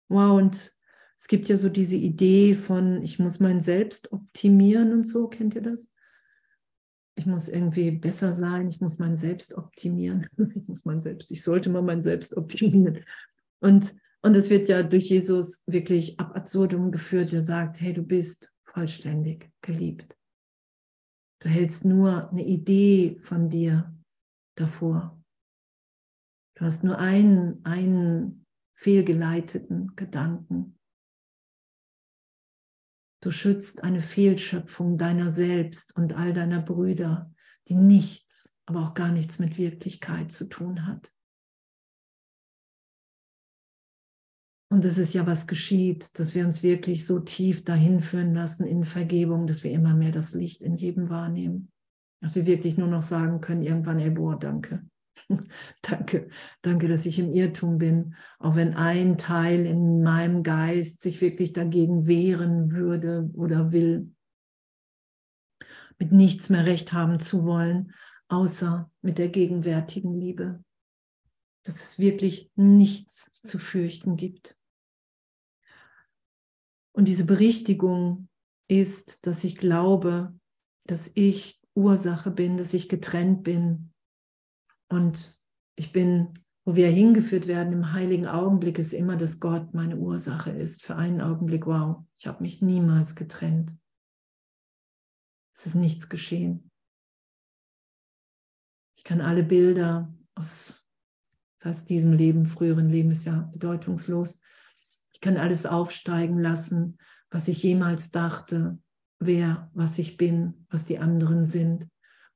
A: Wow, und es gibt ja so diese Idee von, ich muss mein Selbst optimieren und so, kennt ihr das? Ich muss irgendwie besser sein, ich muss mein Selbst optimieren. [laughs] Ich muss mein Selbst, ich sollte mal mein Selbst optimieren. Und, und es wird ja durch Jesus wirklich ab absurdum geführt, der sagt, hey, du bist vollständig geliebt. Du hältst nur eine Idee von dir davor. Du hast nur einen, einen fehlgeleiteten Gedanken. Du schützt eine Fehlschöpfung deiner selbst und all deiner Brüder, die nichts, aber auch gar nichts mit Wirklichkeit zu tun hat. Und es ist ja, was geschieht, dass wir uns wirklich so tief dahin führen lassen in Vergebung, dass wir immer mehr das Licht in jedem wahrnehmen. Dass wir wirklich nur noch sagen können, irgendwann, ey, boah, danke. [laughs] danke, danke, dass ich im Irrtum bin, auch wenn ein Teil in meinem Geist sich wirklich dagegen wehren würde oder will, mit nichts mehr recht haben zu wollen, außer mit der gegenwärtigen Liebe, dass es wirklich nichts zu fürchten gibt. Und diese Berichtigung ist, dass ich glaube, dass ich Ursache bin, dass ich getrennt bin und ich bin, wo wir hingeführt werden im heiligen Augenblick, ist immer, dass Gott meine Ursache ist. Für einen Augenblick, wow, ich habe mich niemals getrennt. Es ist nichts geschehen. Ich kann alle Bilder aus, das heißt, diesem Leben, früheren Leben ist ja bedeutungslos. Ich kann alles aufsteigen lassen, was ich jemals dachte, wer, was ich bin, was die anderen sind.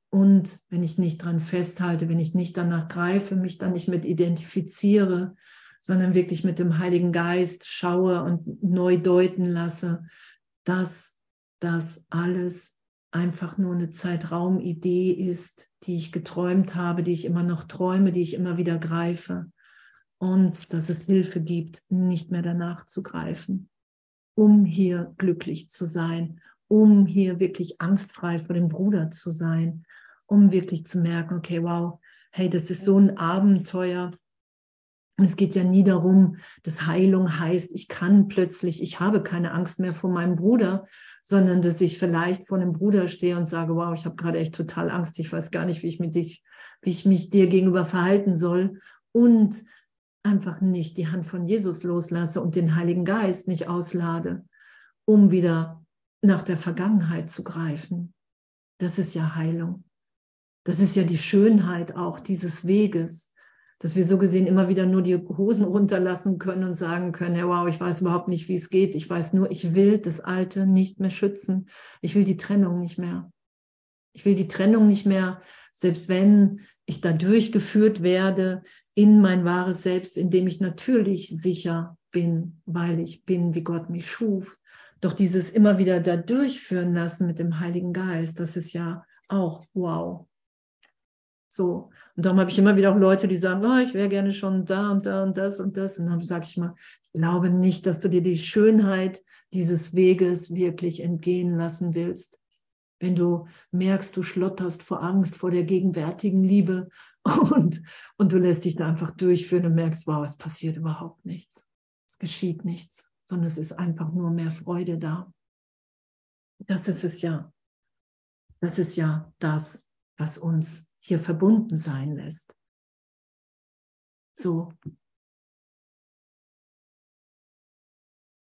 A: Und wenn ich nicht dran festhalte, wenn ich nicht danach greife, mich dann nicht mit identifiziere, sondern wirklich mit dem Heiligen Geist schaue und neu deuten lasse, dass das alles einfach nur eine Zeitraumidee ist, die ich geträumt habe, die ich immer noch träume, die ich immer wieder greife. Und dass es Hilfe gibt, nicht mehr danach zu greifen, um hier glücklich zu sein, um hier wirklich angstfrei vor dem Bruder zu sein, um wirklich zu merken, okay, wow, hey, das ist so ein Abenteuer. Und es geht ja nie darum, dass Heilung heißt, ich kann plötzlich, ich habe keine Angst mehr vor meinem Bruder, sondern dass ich vielleicht vor einem Bruder stehe und sage, wow, ich habe gerade echt total Angst, ich weiß gar nicht, wie ich, mit dich, wie ich mich dir gegenüber verhalten soll. Und einfach nicht die Hand von Jesus loslasse und den Heiligen Geist nicht auslade, um wieder nach der Vergangenheit zu greifen. Das ist ja Heilung. Das ist ja die Schönheit auch dieses Weges, dass wir so gesehen immer wieder nur die Hosen runterlassen können und sagen können, hey, wow, ich weiß überhaupt nicht, wie es geht. Ich weiß nur, ich will das Alte nicht mehr schützen. Ich will die Trennung nicht mehr. Ich will die Trennung nicht mehr, selbst wenn ich da durchgeführt werde in mein wahres Selbst, in dem ich natürlich sicher bin, weil ich bin, wie Gott mich schuf. Doch dieses immer wieder da durchführen lassen mit dem Heiligen Geist, das ist ja auch wow. So. Und darum habe ich immer wieder auch Leute, die sagen, oh, ich wäre gerne schon da und da und das und das. Und dann sage ich mal, ich glaube nicht, dass du dir die Schönheit dieses Weges wirklich entgehen lassen willst. wenn du merkst, du schlotterst vor Angst, vor der gegenwärtigen Liebe [laughs] und, und du lässt dich da einfach durchführen und merkst, wow, es passiert überhaupt nichts. Es geschieht nichts, sondern es ist einfach nur mehr Freude da. Das ist es ja. Das ist ja das, was uns hier verbunden sein lässt. So,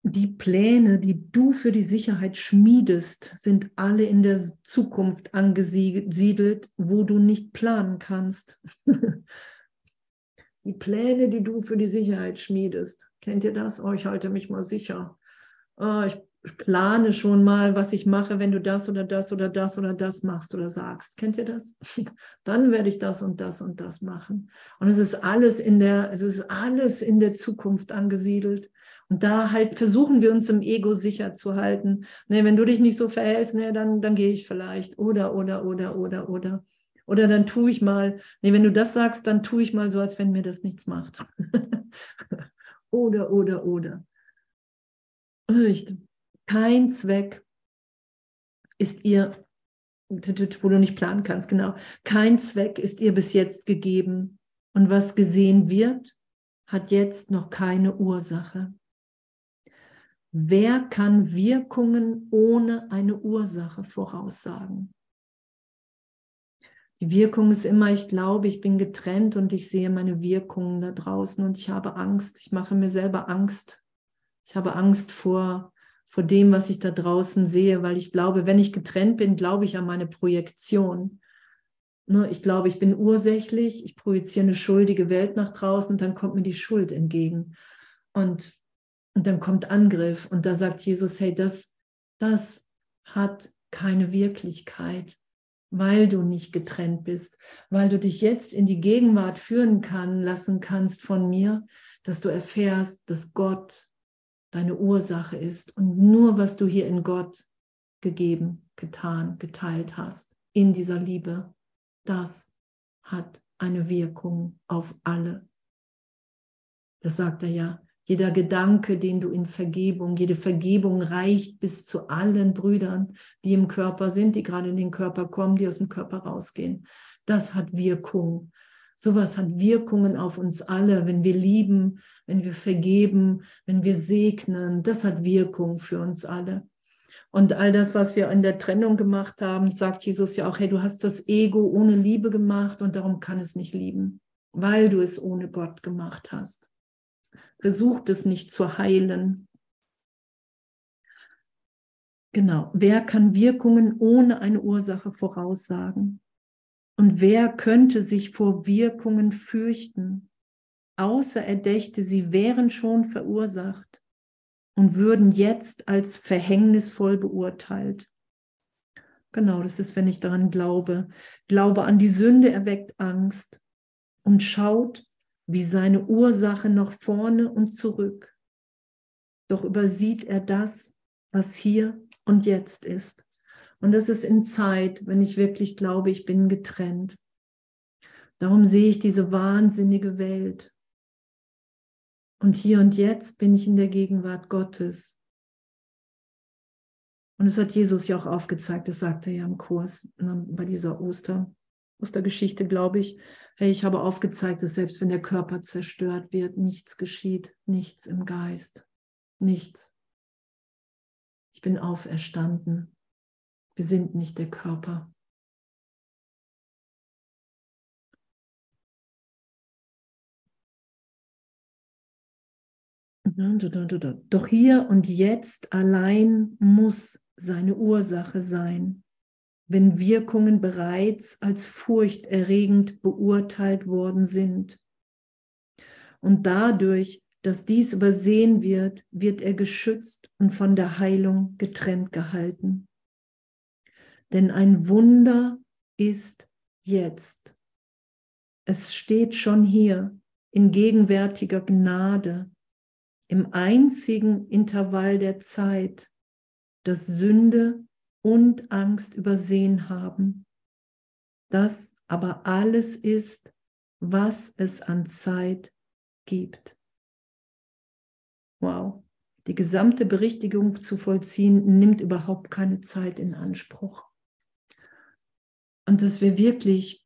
A: die Pläne, die du für die Sicherheit schmiedest, sind alle in der Zukunft angesiedelt, wo du nicht planen kannst. [laughs] die Pläne, die du für die Sicherheit schmiedest. Kennt ihr das? Oh, ich halte mich mal sicher. Oh, ich plane schon mal, was ich mache, wenn du das oder das oder das oder das machst oder sagst. Kennt ihr das? [laughs] Dann werde ich das und das und das machen. Und es ist alles in der, es ist alles in der Zukunft angesiedelt. Und da halt versuchen wir uns im Ego sicher zu halten. Nee, wenn du dich nicht so verhältst, nee, dann, dann gehe ich vielleicht. Oder, oder, oder, oder, oder. Oder dann tue ich mal, nee, wenn du das sagst, dann tue ich mal so, als wenn mir das nichts macht. [laughs] oder, oder, oder. Kein Zweck ist ihr, wo du nicht planen kannst, genau, kein Zweck ist ihr bis jetzt gegeben. Und was gesehen wird, hat jetzt noch keine Ursache. Wer kann Wirkungen ohne eine Ursache voraussagen? Die Wirkung ist immer, ich glaube, ich bin getrennt und ich sehe meine Wirkungen da draußen und ich habe Angst. Ich mache mir selber Angst. Ich habe Angst vor vor dem, was ich da draußen sehe, weil ich glaube, wenn ich getrennt bin, glaube ich an meine Projektion. Ne, ich glaube, ich bin ursächlich, ich projiziere eine schuldige Welt nach draußen und dann kommt mir die Schuld entgegen. Und, und dann kommt Angriff und da sagt Jesus, hey, das, das hat keine Wirklichkeit, weil du nicht getrennt bist, weil du dich jetzt in die Gegenwart führen kann, lassen kannst von mir, dass du erfährst, dass Gott deine Ursache ist und nur was du hier in Gott gegeben, getan, geteilt hast, in dieser Liebe, das hat eine Wirkung auf alle. Das sagt er ja. Jeder Gedanke, den du in Vergebung, jede Vergebung reicht bis zu allen Brüdern, die im Körper sind, die gerade in den Körper kommen, die aus dem Körper rausgehen. Das hat Wirkung. Sowas hat Wirkungen auf uns alle, wenn wir lieben, wenn wir vergeben, wenn wir segnen. Das hat Wirkung für uns alle. Und all das, was wir in der Trennung gemacht haben, sagt Jesus ja auch, hey, du hast das Ego ohne Liebe gemacht und darum kann es nicht lieben, weil du es ohne Gott gemacht hast. Versucht es nicht zu heilen. Genau. Wer kann Wirkungen ohne eine Ursache voraussagen? Und wer könnte sich vor Wirkungen fürchten, außer er dächte, sie wären schon verursacht und würden jetzt als verhängnisvoll beurteilt. Genau, das ist, wenn ich daran glaube. Glaube an die Sünde erweckt Angst und schaut, wie seine Ursache nach vorne und zurück. Doch übersieht er das, was hier und jetzt ist. Und das ist in Zeit, wenn ich wirklich glaube, ich bin getrennt. Darum sehe ich diese wahnsinnige Welt. Und hier und jetzt bin ich in der Gegenwart Gottes. Und das hat Jesus ja auch aufgezeigt, das sagte er ja im Kurs ne, bei dieser Oster, Ostergeschichte, glaube ich. Hey, ich habe aufgezeigt, dass selbst wenn der Körper zerstört wird, nichts geschieht, nichts im Geist, nichts. Ich bin auferstanden. Wir sind nicht der Körper. Doch hier und jetzt allein muss seine Ursache sein, wenn Wirkungen bereits als furchterregend beurteilt worden sind. Und dadurch, dass dies übersehen wird, wird er geschützt und von der Heilung getrennt gehalten. Denn ein Wunder ist jetzt. Es steht schon hier in gegenwärtiger Gnade, im einzigen Intervall der Zeit, das Sünde und Angst übersehen haben. Das aber alles ist, was es an Zeit gibt. Wow. Die gesamte Berichtigung zu vollziehen nimmt überhaupt keine Zeit in Anspruch. Und dass wir wirklich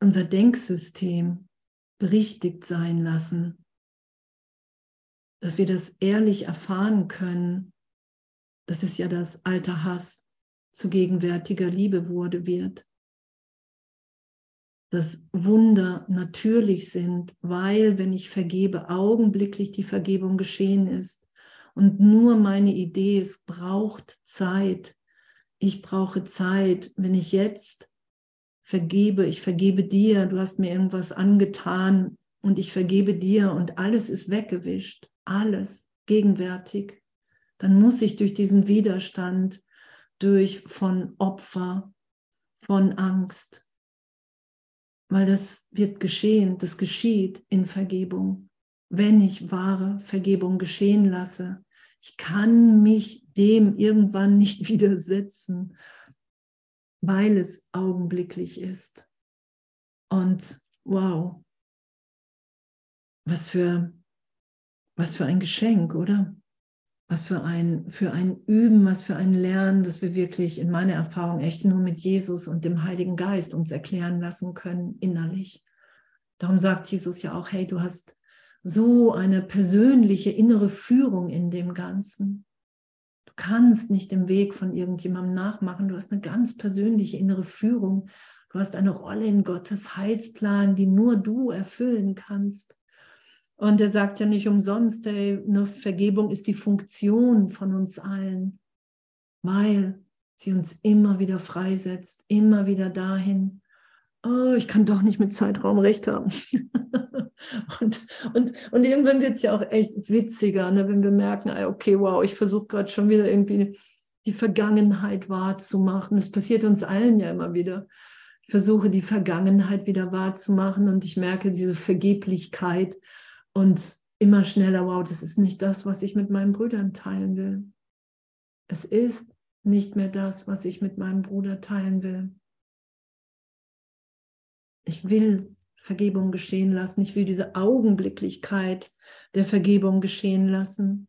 A: unser Denksystem berichtigt sein lassen, dass wir das ehrlich erfahren können, dass es ja das alte Hass zu gegenwärtiger Liebe wurde wird. Dass Wunder natürlich sind, weil, wenn ich vergebe, augenblicklich die Vergebung geschehen ist. Und nur meine Idee, es braucht Zeit. Ich brauche Zeit. Wenn ich jetzt vergebe, ich vergebe dir, du hast mir irgendwas angetan und ich vergebe dir und alles ist weggewischt, alles gegenwärtig, dann muss ich durch diesen Widerstand, durch von Opfer, von Angst, weil das wird geschehen, das geschieht in Vergebung, wenn ich wahre Vergebung geschehen lasse. Ich kann mich dem irgendwann nicht [laughs] widersetzen weil es augenblicklich ist. Und wow, was für, was für ein Geschenk, oder? Was für ein, für ein Üben, was für ein Lernen, dass wir wirklich in meiner Erfahrung echt nur mit Jesus und dem Heiligen Geist uns erklären lassen können, innerlich. Darum sagt Jesus ja auch, hey, du hast so eine persönliche innere Führung in dem Ganzen kannst nicht den Weg von irgendjemandem nachmachen. Du hast eine ganz persönliche innere Führung. Du hast eine Rolle in Gottes Heilsplan, die nur du erfüllen kannst. Und er sagt ja nicht umsonst, ey, eine Vergebung ist die Funktion von uns allen, weil sie uns immer wieder freisetzt, immer wieder dahin, oh, ich kann doch nicht mit Zeitraum recht haben. [laughs] und, und, und irgendwann wird es ja auch echt witziger, ne, wenn wir merken, okay, wow, ich versuche gerade schon wieder irgendwie die Vergangenheit wahrzumachen. Das passiert uns allen ja immer wieder. Ich versuche die Vergangenheit wieder wahrzumachen und ich merke diese Vergeblichkeit und immer schneller, wow, das ist nicht das, was ich mit meinen Brüdern teilen will. Es ist nicht mehr das, was ich mit meinem Bruder teilen will. Ich will Vergebung geschehen lassen. Ich will diese Augenblicklichkeit der Vergebung geschehen lassen.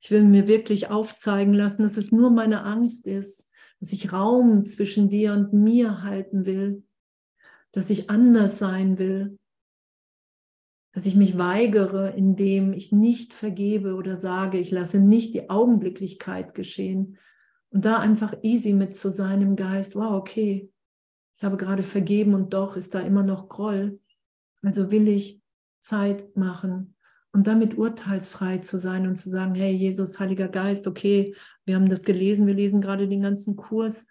A: Ich will mir wirklich aufzeigen lassen, dass es nur meine Angst ist, dass ich Raum zwischen dir und mir halten will, dass ich anders sein will, dass ich mich weigere, indem ich nicht vergebe oder sage, ich lasse nicht die Augenblicklichkeit geschehen. Und da einfach easy mit zu sein im Geist, wow, okay, ich habe gerade vergeben und doch ist da immer noch Groll. Also will ich Zeit machen und damit urteilsfrei zu sein und zu sagen, hey Jesus, Heiliger Geist, okay, wir haben das gelesen, wir lesen gerade den ganzen Kurs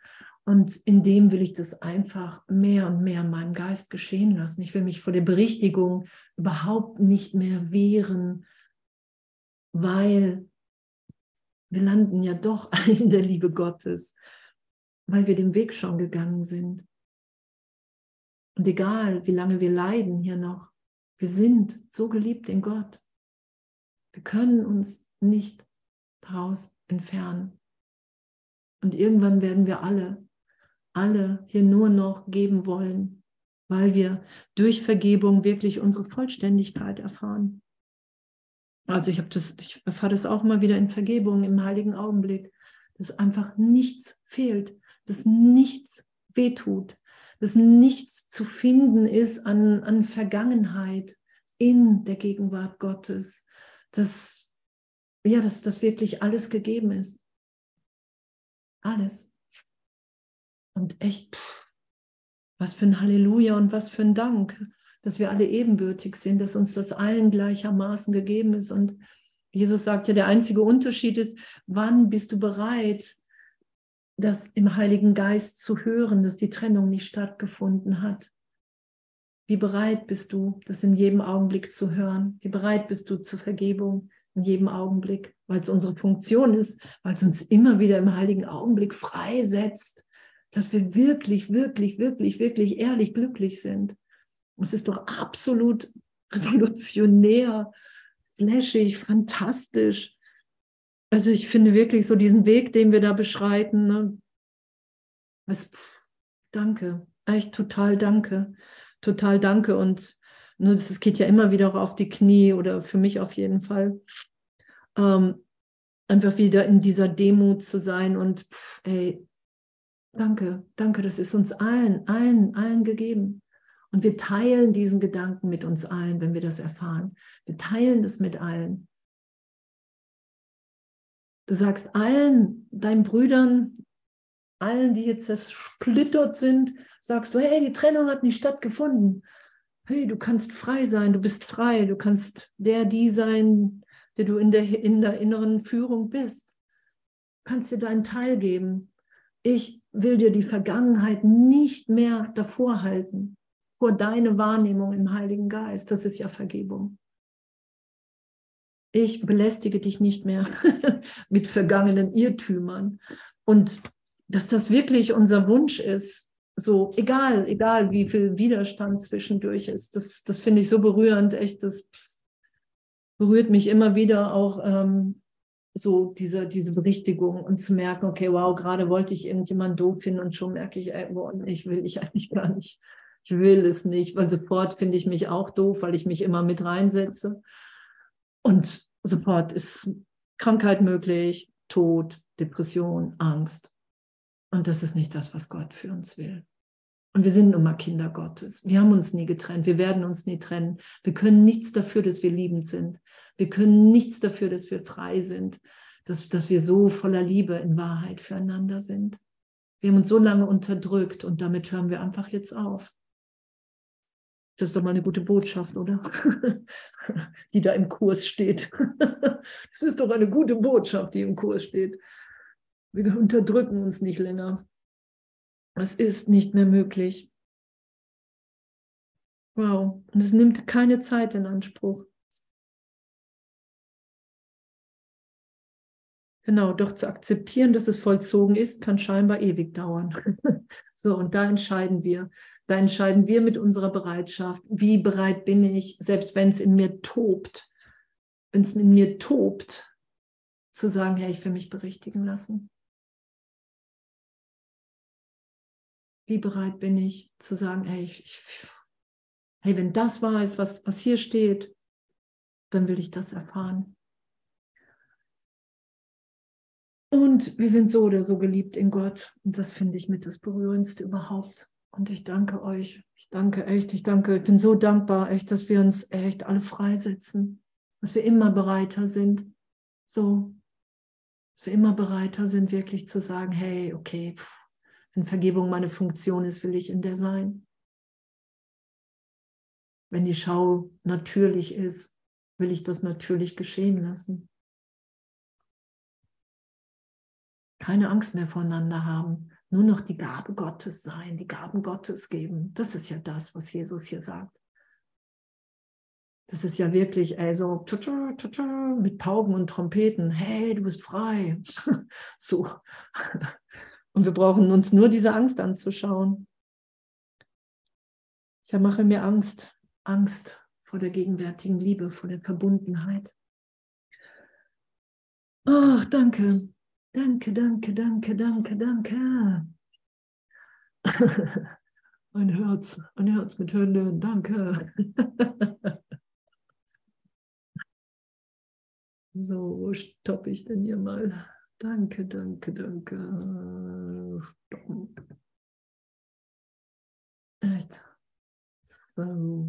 A: und in dem will ich das einfach mehr und mehr in meinem Geist geschehen lassen. Ich will mich vor der Berichtigung überhaupt nicht mehr wehren, weil wir landen ja doch [laughs] in der Liebe Gottes, weil wir den Weg schon gegangen sind. Und egal, wie lange wir leiden hier noch, wir sind so geliebt in Gott. Wir können uns nicht daraus entfernen. Und irgendwann werden wir alle, alle hier nur noch geben wollen, weil wir durch Vergebung wirklich unsere Vollständigkeit erfahren. Also ich habe das, ich erfahre das auch mal wieder in Vergebung im heiligen Augenblick, dass einfach nichts fehlt, dass nichts wehtut, dass nichts zu finden ist an, an Vergangenheit in der Gegenwart Gottes, dass, ja, dass das wirklich alles gegeben ist. Alles. Und echt, pff, was für ein Halleluja und was für ein Dank, dass wir alle ebenbürtig sind, dass uns das allen gleichermaßen gegeben ist. Und Jesus sagt ja, der einzige Unterschied ist, wann bist du bereit, das im Heiligen Geist zu hören, dass die Trennung nicht stattgefunden hat. Wie bereit bist du, das in jedem Augenblick zu hören? Wie bereit bist du zur Vergebung in jedem Augenblick, weil es unsere Funktion ist, weil es uns immer wieder im heiligen Augenblick freisetzt, dass wir wirklich, wirklich, wirklich, wirklich ehrlich glücklich sind. es ist doch absolut revolutionär, flashig, fantastisch, also ich finde wirklich so diesen Weg, den wir da beschreiten, ne, was, pff, danke, echt total danke, total danke und ne, es geht ja immer wieder auf die Knie oder für mich auf jeden Fall. Ähm, einfach wieder in dieser Demut zu sein und pff, ey, danke, danke, das ist uns allen, allen, allen gegeben. Und wir teilen diesen Gedanken mit uns allen, wenn wir das erfahren. Wir teilen das mit allen. Du sagst allen, deinen Brüdern, allen, die jetzt zersplittert sind, sagst du, hey, die Trennung hat nicht stattgefunden. Hey, du kannst frei sein, du bist frei, du kannst der, die sein, der du in der, in der inneren Führung bist. Du kannst dir deinen Teil geben. Ich will dir die Vergangenheit nicht mehr davor halten, vor deine Wahrnehmung im Heiligen Geist. Das ist ja Vergebung. Ich belästige dich nicht mehr [laughs] mit vergangenen Irrtümern. Und dass das wirklich unser Wunsch ist, so egal, egal wie viel Widerstand zwischendurch ist, das, das finde ich so berührend, echt, das berührt mich immer wieder auch ähm, so diese, diese Berichtigung und zu merken, okay, wow, gerade wollte ich irgendjemanden doof finden und schon merke ich, ey, boah, ich will ich eigentlich gar nicht. Ich will es nicht, weil sofort finde ich mich auch doof, weil ich mich immer mit reinsetze. Und sofort ist Krankheit möglich, Tod, Depression, Angst. Und das ist nicht das, was Gott für uns will. Und wir sind nun mal Kinder Gottes. Wir haben uns nie getrennt. Wir werden uns nie trennen. Wir können nichts dafür, dass wir liebend sind. Wir können nichts dafür, dass wir frei sind, dass, dass wir so voller Liebe in Wahrheit füreinander sind. Wir haben uns so lange unterdrückt und damit hören wir einfach jetzt auf. Das ist doch mal eine gute Botschaft, oder? [laughs] die da im Kurs steht. [laughs] das ist doch eine gute Botschaft, die im Kurs steht. Wir unterdrücken uns nicht länger. Es ist nicht mehr möglich. Wow, und es nimmt keine Zeit in Anspruch. Genau, doch zu akzeptieren, dass es vollzogen ist, kann scheinbar ewig dauern. [laughs] so, und da entscheiden wir. Da entscheiden wir mit unserer Bereitschaft, wie bereit bin ich, selbst wenn es in mir tobt, wenn es in mir tobt, zu sagen, hey, ich will mich berichtigen lassen. Wie bereit bin ich zu sagen, hey, ich, ich, hey wenn das wahr ist, was, was hier steht, dann will ich das erfahren. Und wir sind so oder so geliebt in Gott. Und das finde ich mit das Berührendste überhaupt. Und ich danke euch. Ich danke echt. Ich danke. Ich bin so dankbar, echt, dass wir uns echt alle freisetzen. Dass wir immer bereiter sind. So. Dass wir immer bereiter sind, wirklich zu sagen, hey, okay, pff, wenn Vergebung meine Funktion ist, will ich in der sein. Wenn die Schau natürlich ist, will ich das natürlich geschehen lassen. Keine Angst mehr voneinander haben, nur noch die Gabe Gottes sein, die Gaben Gottes geben. Das ist ja das, was Jesus hier sagt. Das ist ja wirklich ey, so mit Pauken und Trompeten. Hey, du bist frei. [laughs] so. Und wir brauchen uns nur diese Angst anzuschauen. Ich mache mir Angst, Angst vor der gegenwärtigen Liebe, vor der Verbundenheit. Ach, danke, danke, danke, danke, danke, danke. [laughs] Ein Herz, ein Herz mit Händen, danke. [laughs] so, wo stoppe ich denn hier mal? Danke, danke, danke. Stopp. Echt. So.